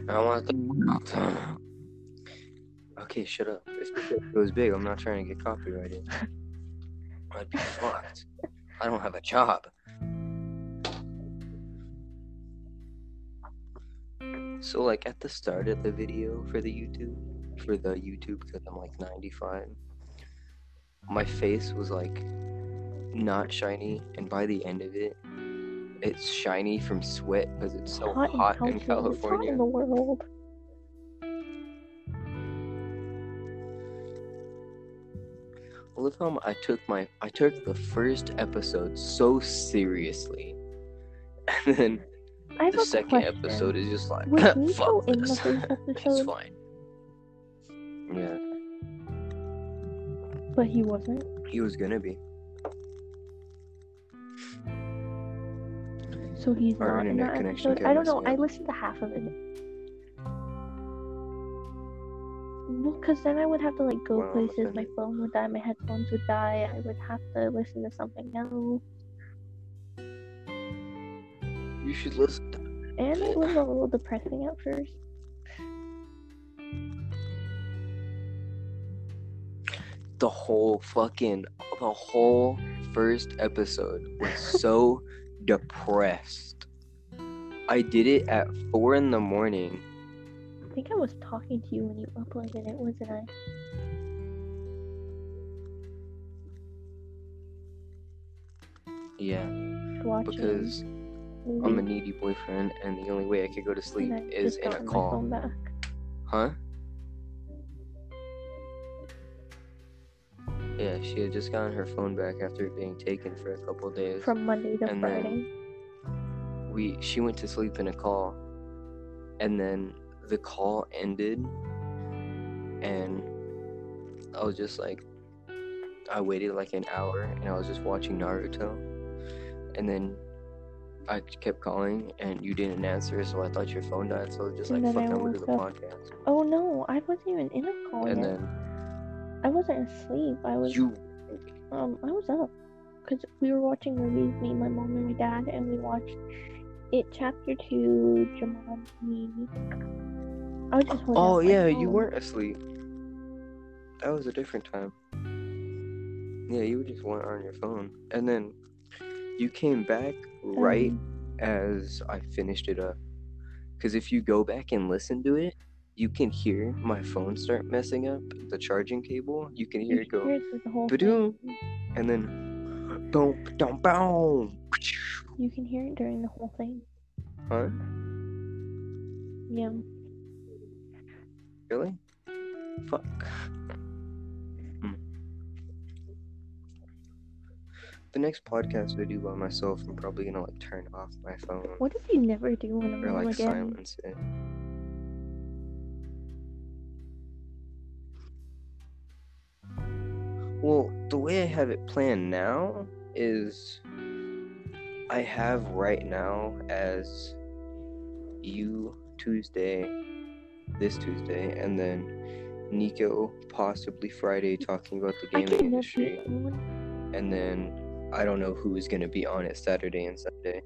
I want the. Okay, shut up. If it goes big, I'm not trying to get copyrighted. I'd be fucked. I don't have a job. So, like at the start of the video for the YouTube, for the YouTube, because I'm like 95, my face was like not shiny, and by the end of it, it's shiny from sweat because it's so hot, hot in California. It's hot California. in the world. I love how I took my I took the first episode so seriously, and then I the second question. episode is just like fuck the this. it's fine. Yeah, But he wasn't. he was gonna be. So he's Our not in that connection episode. I don't know. I listened to half of it. Well, because then I would have to like go Well, places. My phone would die. My headphones would die. I would have to listen to something else. You should listen. To And it was a little depressing at first. The whole fucking the whole first episode was so depressed. I did it at four in the morning. I think I was talking to you when you uploaded it, wasn't I? Yeah, Watching because. I'm a needy boyfriend, and the only way I could go to sleep is in a call. Huh? Yeah, she had just gotten her phone back after it being taken for a couple days. From Monday to And then- Friday. we she went to sleep in a call, and then the call ended, and I was just like, I waited like an hour, and I was just watching Naruto, and then. I kept calling and you didn't answer, so I thought your phone died. So I was just like, And then "Fuck, I'm gonna do the podcast." Oh no, I wasn't even in a call And yet. then I wasn't asleep. I was you um I was up because we were watching movies. Me, my mom, and my dad, and we watched it chapter two, Jumanji. I was just Oh yeah, you weren't asleep. That was a different time. Yeah, you just weren't on your phone, and then you came back right Um, as I finished it up. Because if you go back and listen to it, you can hear my phone start messing up. The charging cable, you can hear it go, hear it the whole Ba-doom. and then boom, boom, boom. You can hear it during the whole thing. Huh? Yeah. Really? Fuck. Hmm. The next podcast I do by myself, I'm probably gonna like turn off my phone What if you never do one of them again? or like silence it. Well, the way I have it planned now is I have right now as you Tuesday, this Tuesday, and then Nico possibly Friday talking about the gaming industry, and then I don't know who is gonna be on it Saturday and Sunday.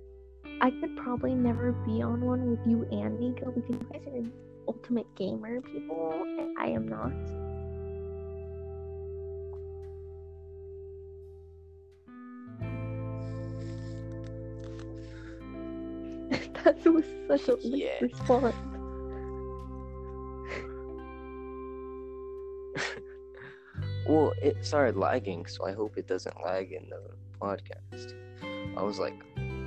I could probably never be on one with you and Nico because you guys are ultimate gamer people, and I am not. That was such a Yeah. response. Well, it started lagging, so I hope it doesn't lag in the podcast. I was like,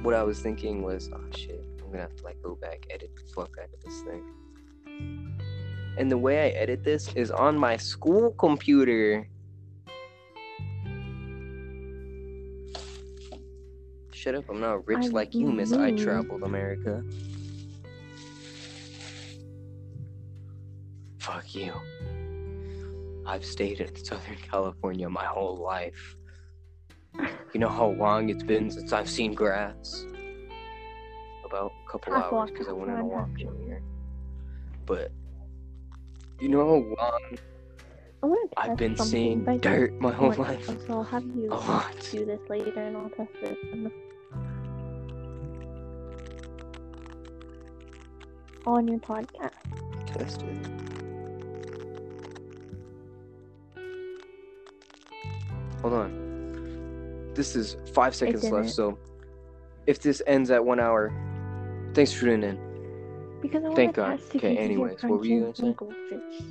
what I was thinking was, oh shit, I'm gonna have to like go back, edit the fuck out of this thing. And the way I edit this is on my school computer. Shut up, I'm not rich I like you, miss. I traveled America. Fuck you. I've stayed in Southern California my whole life. You know how long it's been since I've seen grass? About a couple Half hours because I went on a walk in here. But you know how long to I've been seeing but I don't dirt my whole to, life. So I'll have you A lot. do this later, and I'll test it. On your podcast. Test it. Hold on. This is five seconds left, so if this ends at one hour, thanks for tuning in. Because I want Thank to God. Okay, you can hear anyways, what were you crunching gonna say? goldfish.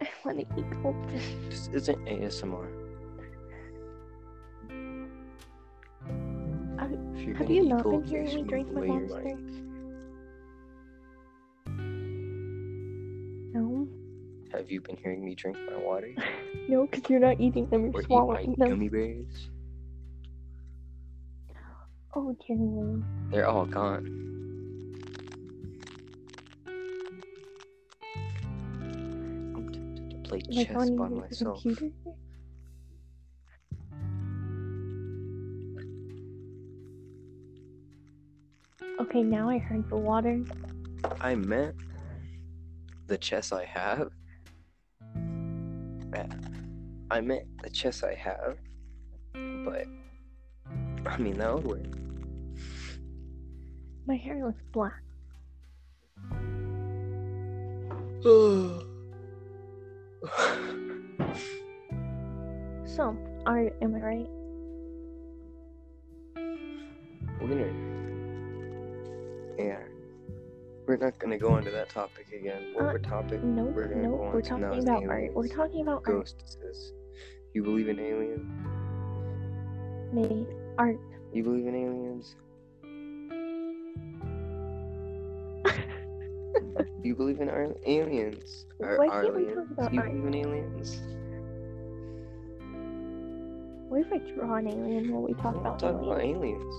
I want to eat goldfish. This isn't ASMR. Have- If you're Have you not been hearing me drink my monster? No, Have you been hearing me drink my water no, because you're not eating them. or You're my swallowing them. gummy bears? Oh, me. They're all gone. I'm tempted to play Like chess on by myself. computer. Okay, now I heard the water. I meant the chess I have. I meant the chess I have, but I mean that would work. My hair looks black. So, are am I right? We're yeah, we're not gonna go into that topic again. What Uh, we're topic Nope, We're nope. We're talking about art. We're talking about art. ghosts. You believe in aliens? Maybe art. You believe in aliens? You believe in ar- aliens? Ar- Why can't we talk aliens? about You art? believe in aliens? What if I draw an alien while we talk about talk about aliens?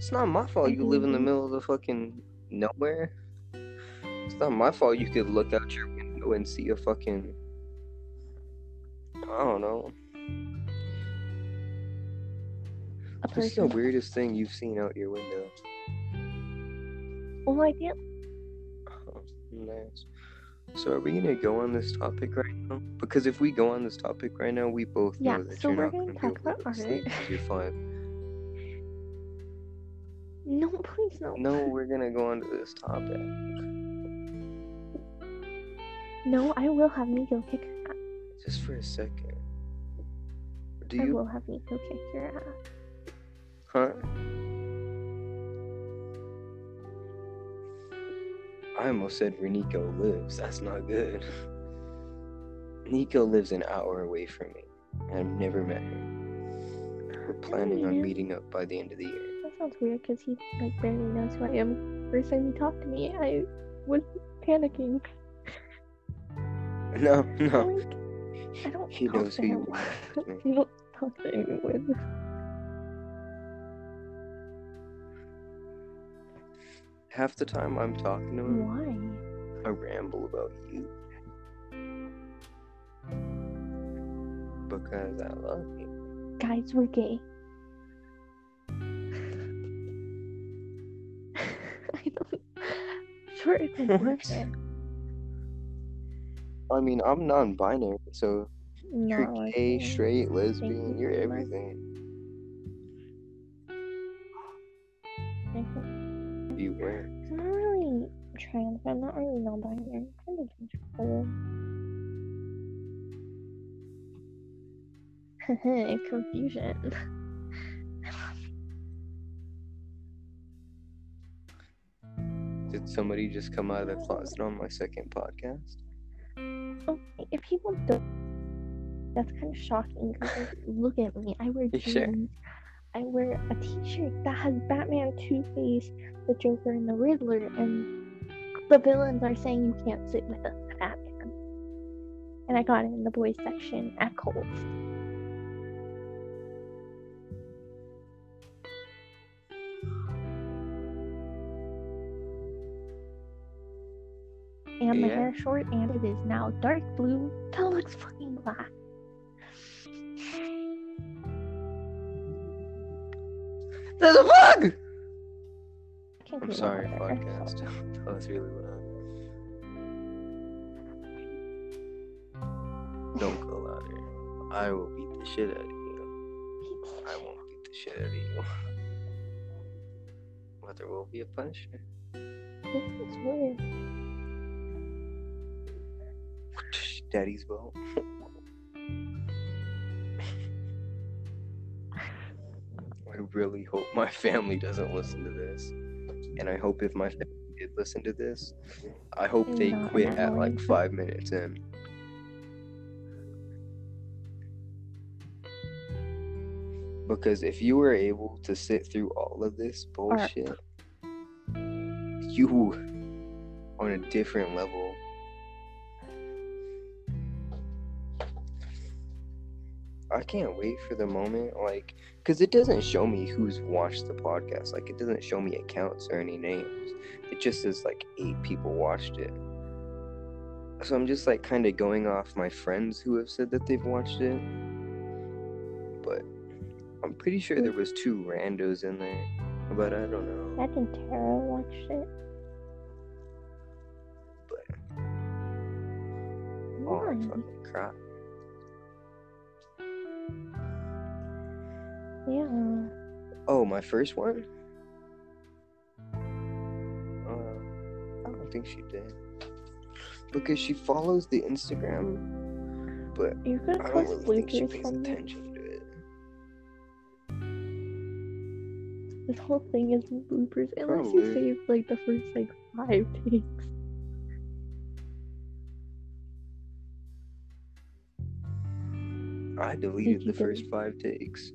It's not my fault you live in the middle of the fucking nowhere. It's not my fault you could look out your window and see a fucking. I don't know. What's the weirdest thing you've seen out your window? Well, I can't. Oh, nice. So are we gonna go on this topic right now? Because if we go on this topic right now, we both know Yeah, that so you're we're not gonna gonna, talk about art. you're five. No, please no. No, we're gonna go on to this topic. No, I will have Nico kick her ass. Just for a second. Do you? I will have Nico kick your ass. Huh? I almost said where Nico lives. That's not good. Nico lives an hour away from me. and I've never met her. We're planning on meeting up by the end of the year. Sounds weird because he like barely knows who I am. First time he talked to me, I was panicking. No, no. like, I don't He knows who you are. I don't talk to anyone. Half the time I'm talking to him, Why? I ramble about you. Because I love you. Guys, we're gay. I don't. Short attention What? span. I mean, I'm non-binary, so you're gay, straight, lesbian, you you're everything. Thank you. You were. I'm not really trans, but I'm not really non-binary. I'm kind of genderfluid. Confusion. Did somebody just come out of the closet on my second podcast? Okay, if people don't, that's kind of shocking. look at me. I wear jeans. sure? I wear a T-shirt that has Batman, Two Face, the Joker, and the Riddler, and the villains are saying you can't sit with us, Batman. And I got it in the boys section at Kohl's. And my Yeah. hair short, and it is now dark blue. That looks fucking black. There's a bug! I can't I'm sorry, podcast. that was really loud. Don't go louder. I will beat the shit out of you. I won't beat the shit out of you. But there will be a punishment. This is weird. Daddy's boat. I really hope my family doesn't listen to this. And I hope if my family did listen to this, I hope they quit at like five minutes in. Because if you were able to sit through all of this bullshit, you on a different level. I can't wait for the moment, like, because it doesn't show me who's watched the podcast. Like, it doesn't show me accounts or any names. It just says, like, eight people watched it. So I'm just, like, kind of going off my friends who have said that they've watched it. But I'm pretty sure there was two randos in there. But I don't know. Zach and Tara watched it. But, oh, Why? fucking crap. Yeah. Oh, my first one? Uh, I don't think she did. Because she follows the Instagram, but You're gonna I don't really think she pays this. attention to it. This whole thing is bloopers, unless Probably. you save like the first like five takes. I deleted the first five takes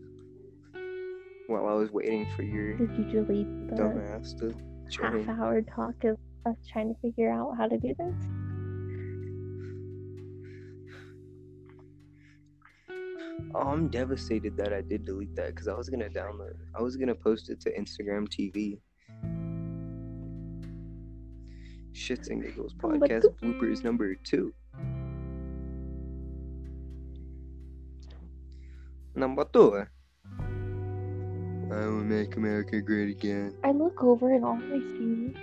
while I was waiting for your Did you delete the dumbass to half join. hour talk of us trying to figure out how to do this? Oh, I'm devastated that I did delete that because I was gonna download. I was gonna post it to Instagram TV. Shits and Giggles Oh, podcast bloopers number two. Number two. I will make America great again. I look over and all I see,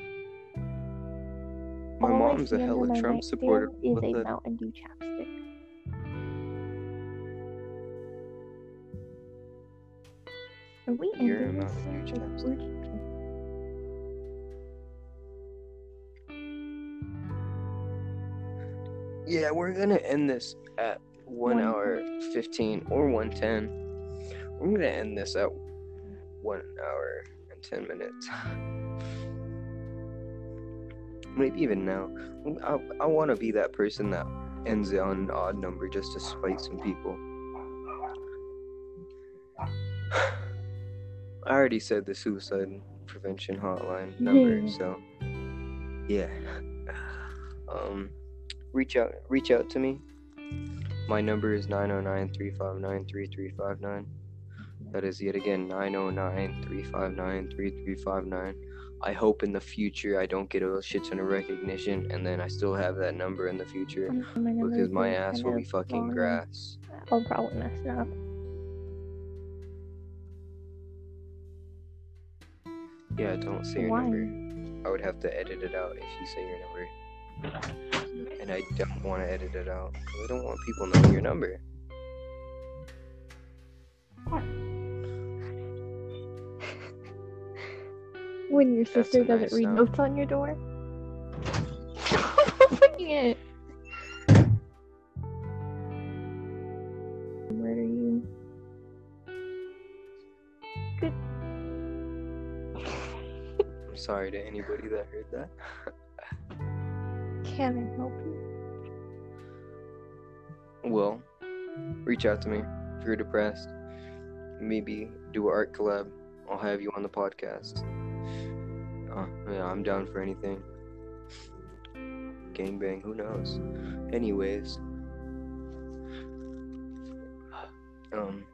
My all mom's a hella Trump supporter. Is a the- Mountain Dew chapstick. Are we You're a ending this? Mountain Dew chapstick. Yeah, we're gonna end this at one One hour fifteen or one ten. We're gonna end this at one hour and ten minutes. Maybe even now. I, I want to be that person that ends it on an odd number just to spite some people. I already said the suicide prevention hotline number, Yeah. so yeah. Um, reach out, reach out to me. My number is 909-359-3359. That is yet again 909-359-3359. I hope in the future I don't get a shit ton of recognition, and then I still have that number in the future my because my ass will be fucking grass. I'll probably mess it up. Yeah, don't say your Why? number. I would have to edit it out if you say your number. And I don't want to edit it out because I don't want people knowing your number. When your That's sister doesn't nice read sound. notes on your door. Open it. Murder you. Good. I'm sorry to anybody that heard that. Can I help you? Well, reach out to me if you're depressed. Maybe do an art collab. I'll have you on the podcast. Yeah, I'm down for anything. Gangbang, who knows? Anyways, um,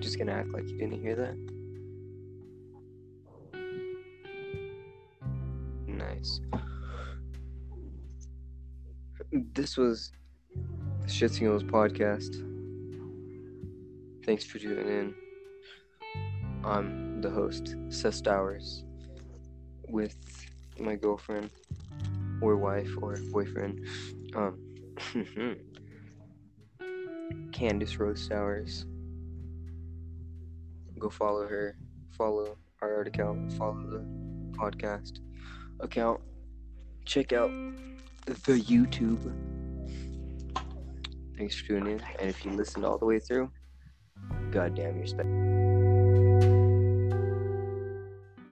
just gonna act like you didn't hear that. Nice. This was and Giggles podcast. Thanks for tuning in. I'm the host, Seth Stowers, with my girlfriend or wife or boyfriend. Um, Candace Rose Stowers. Go follow her. Follow our art account. Follow the podcast account. Check out the YouTube. Thanks for tuning in. And if you listened all the way through, goddamn, you're special.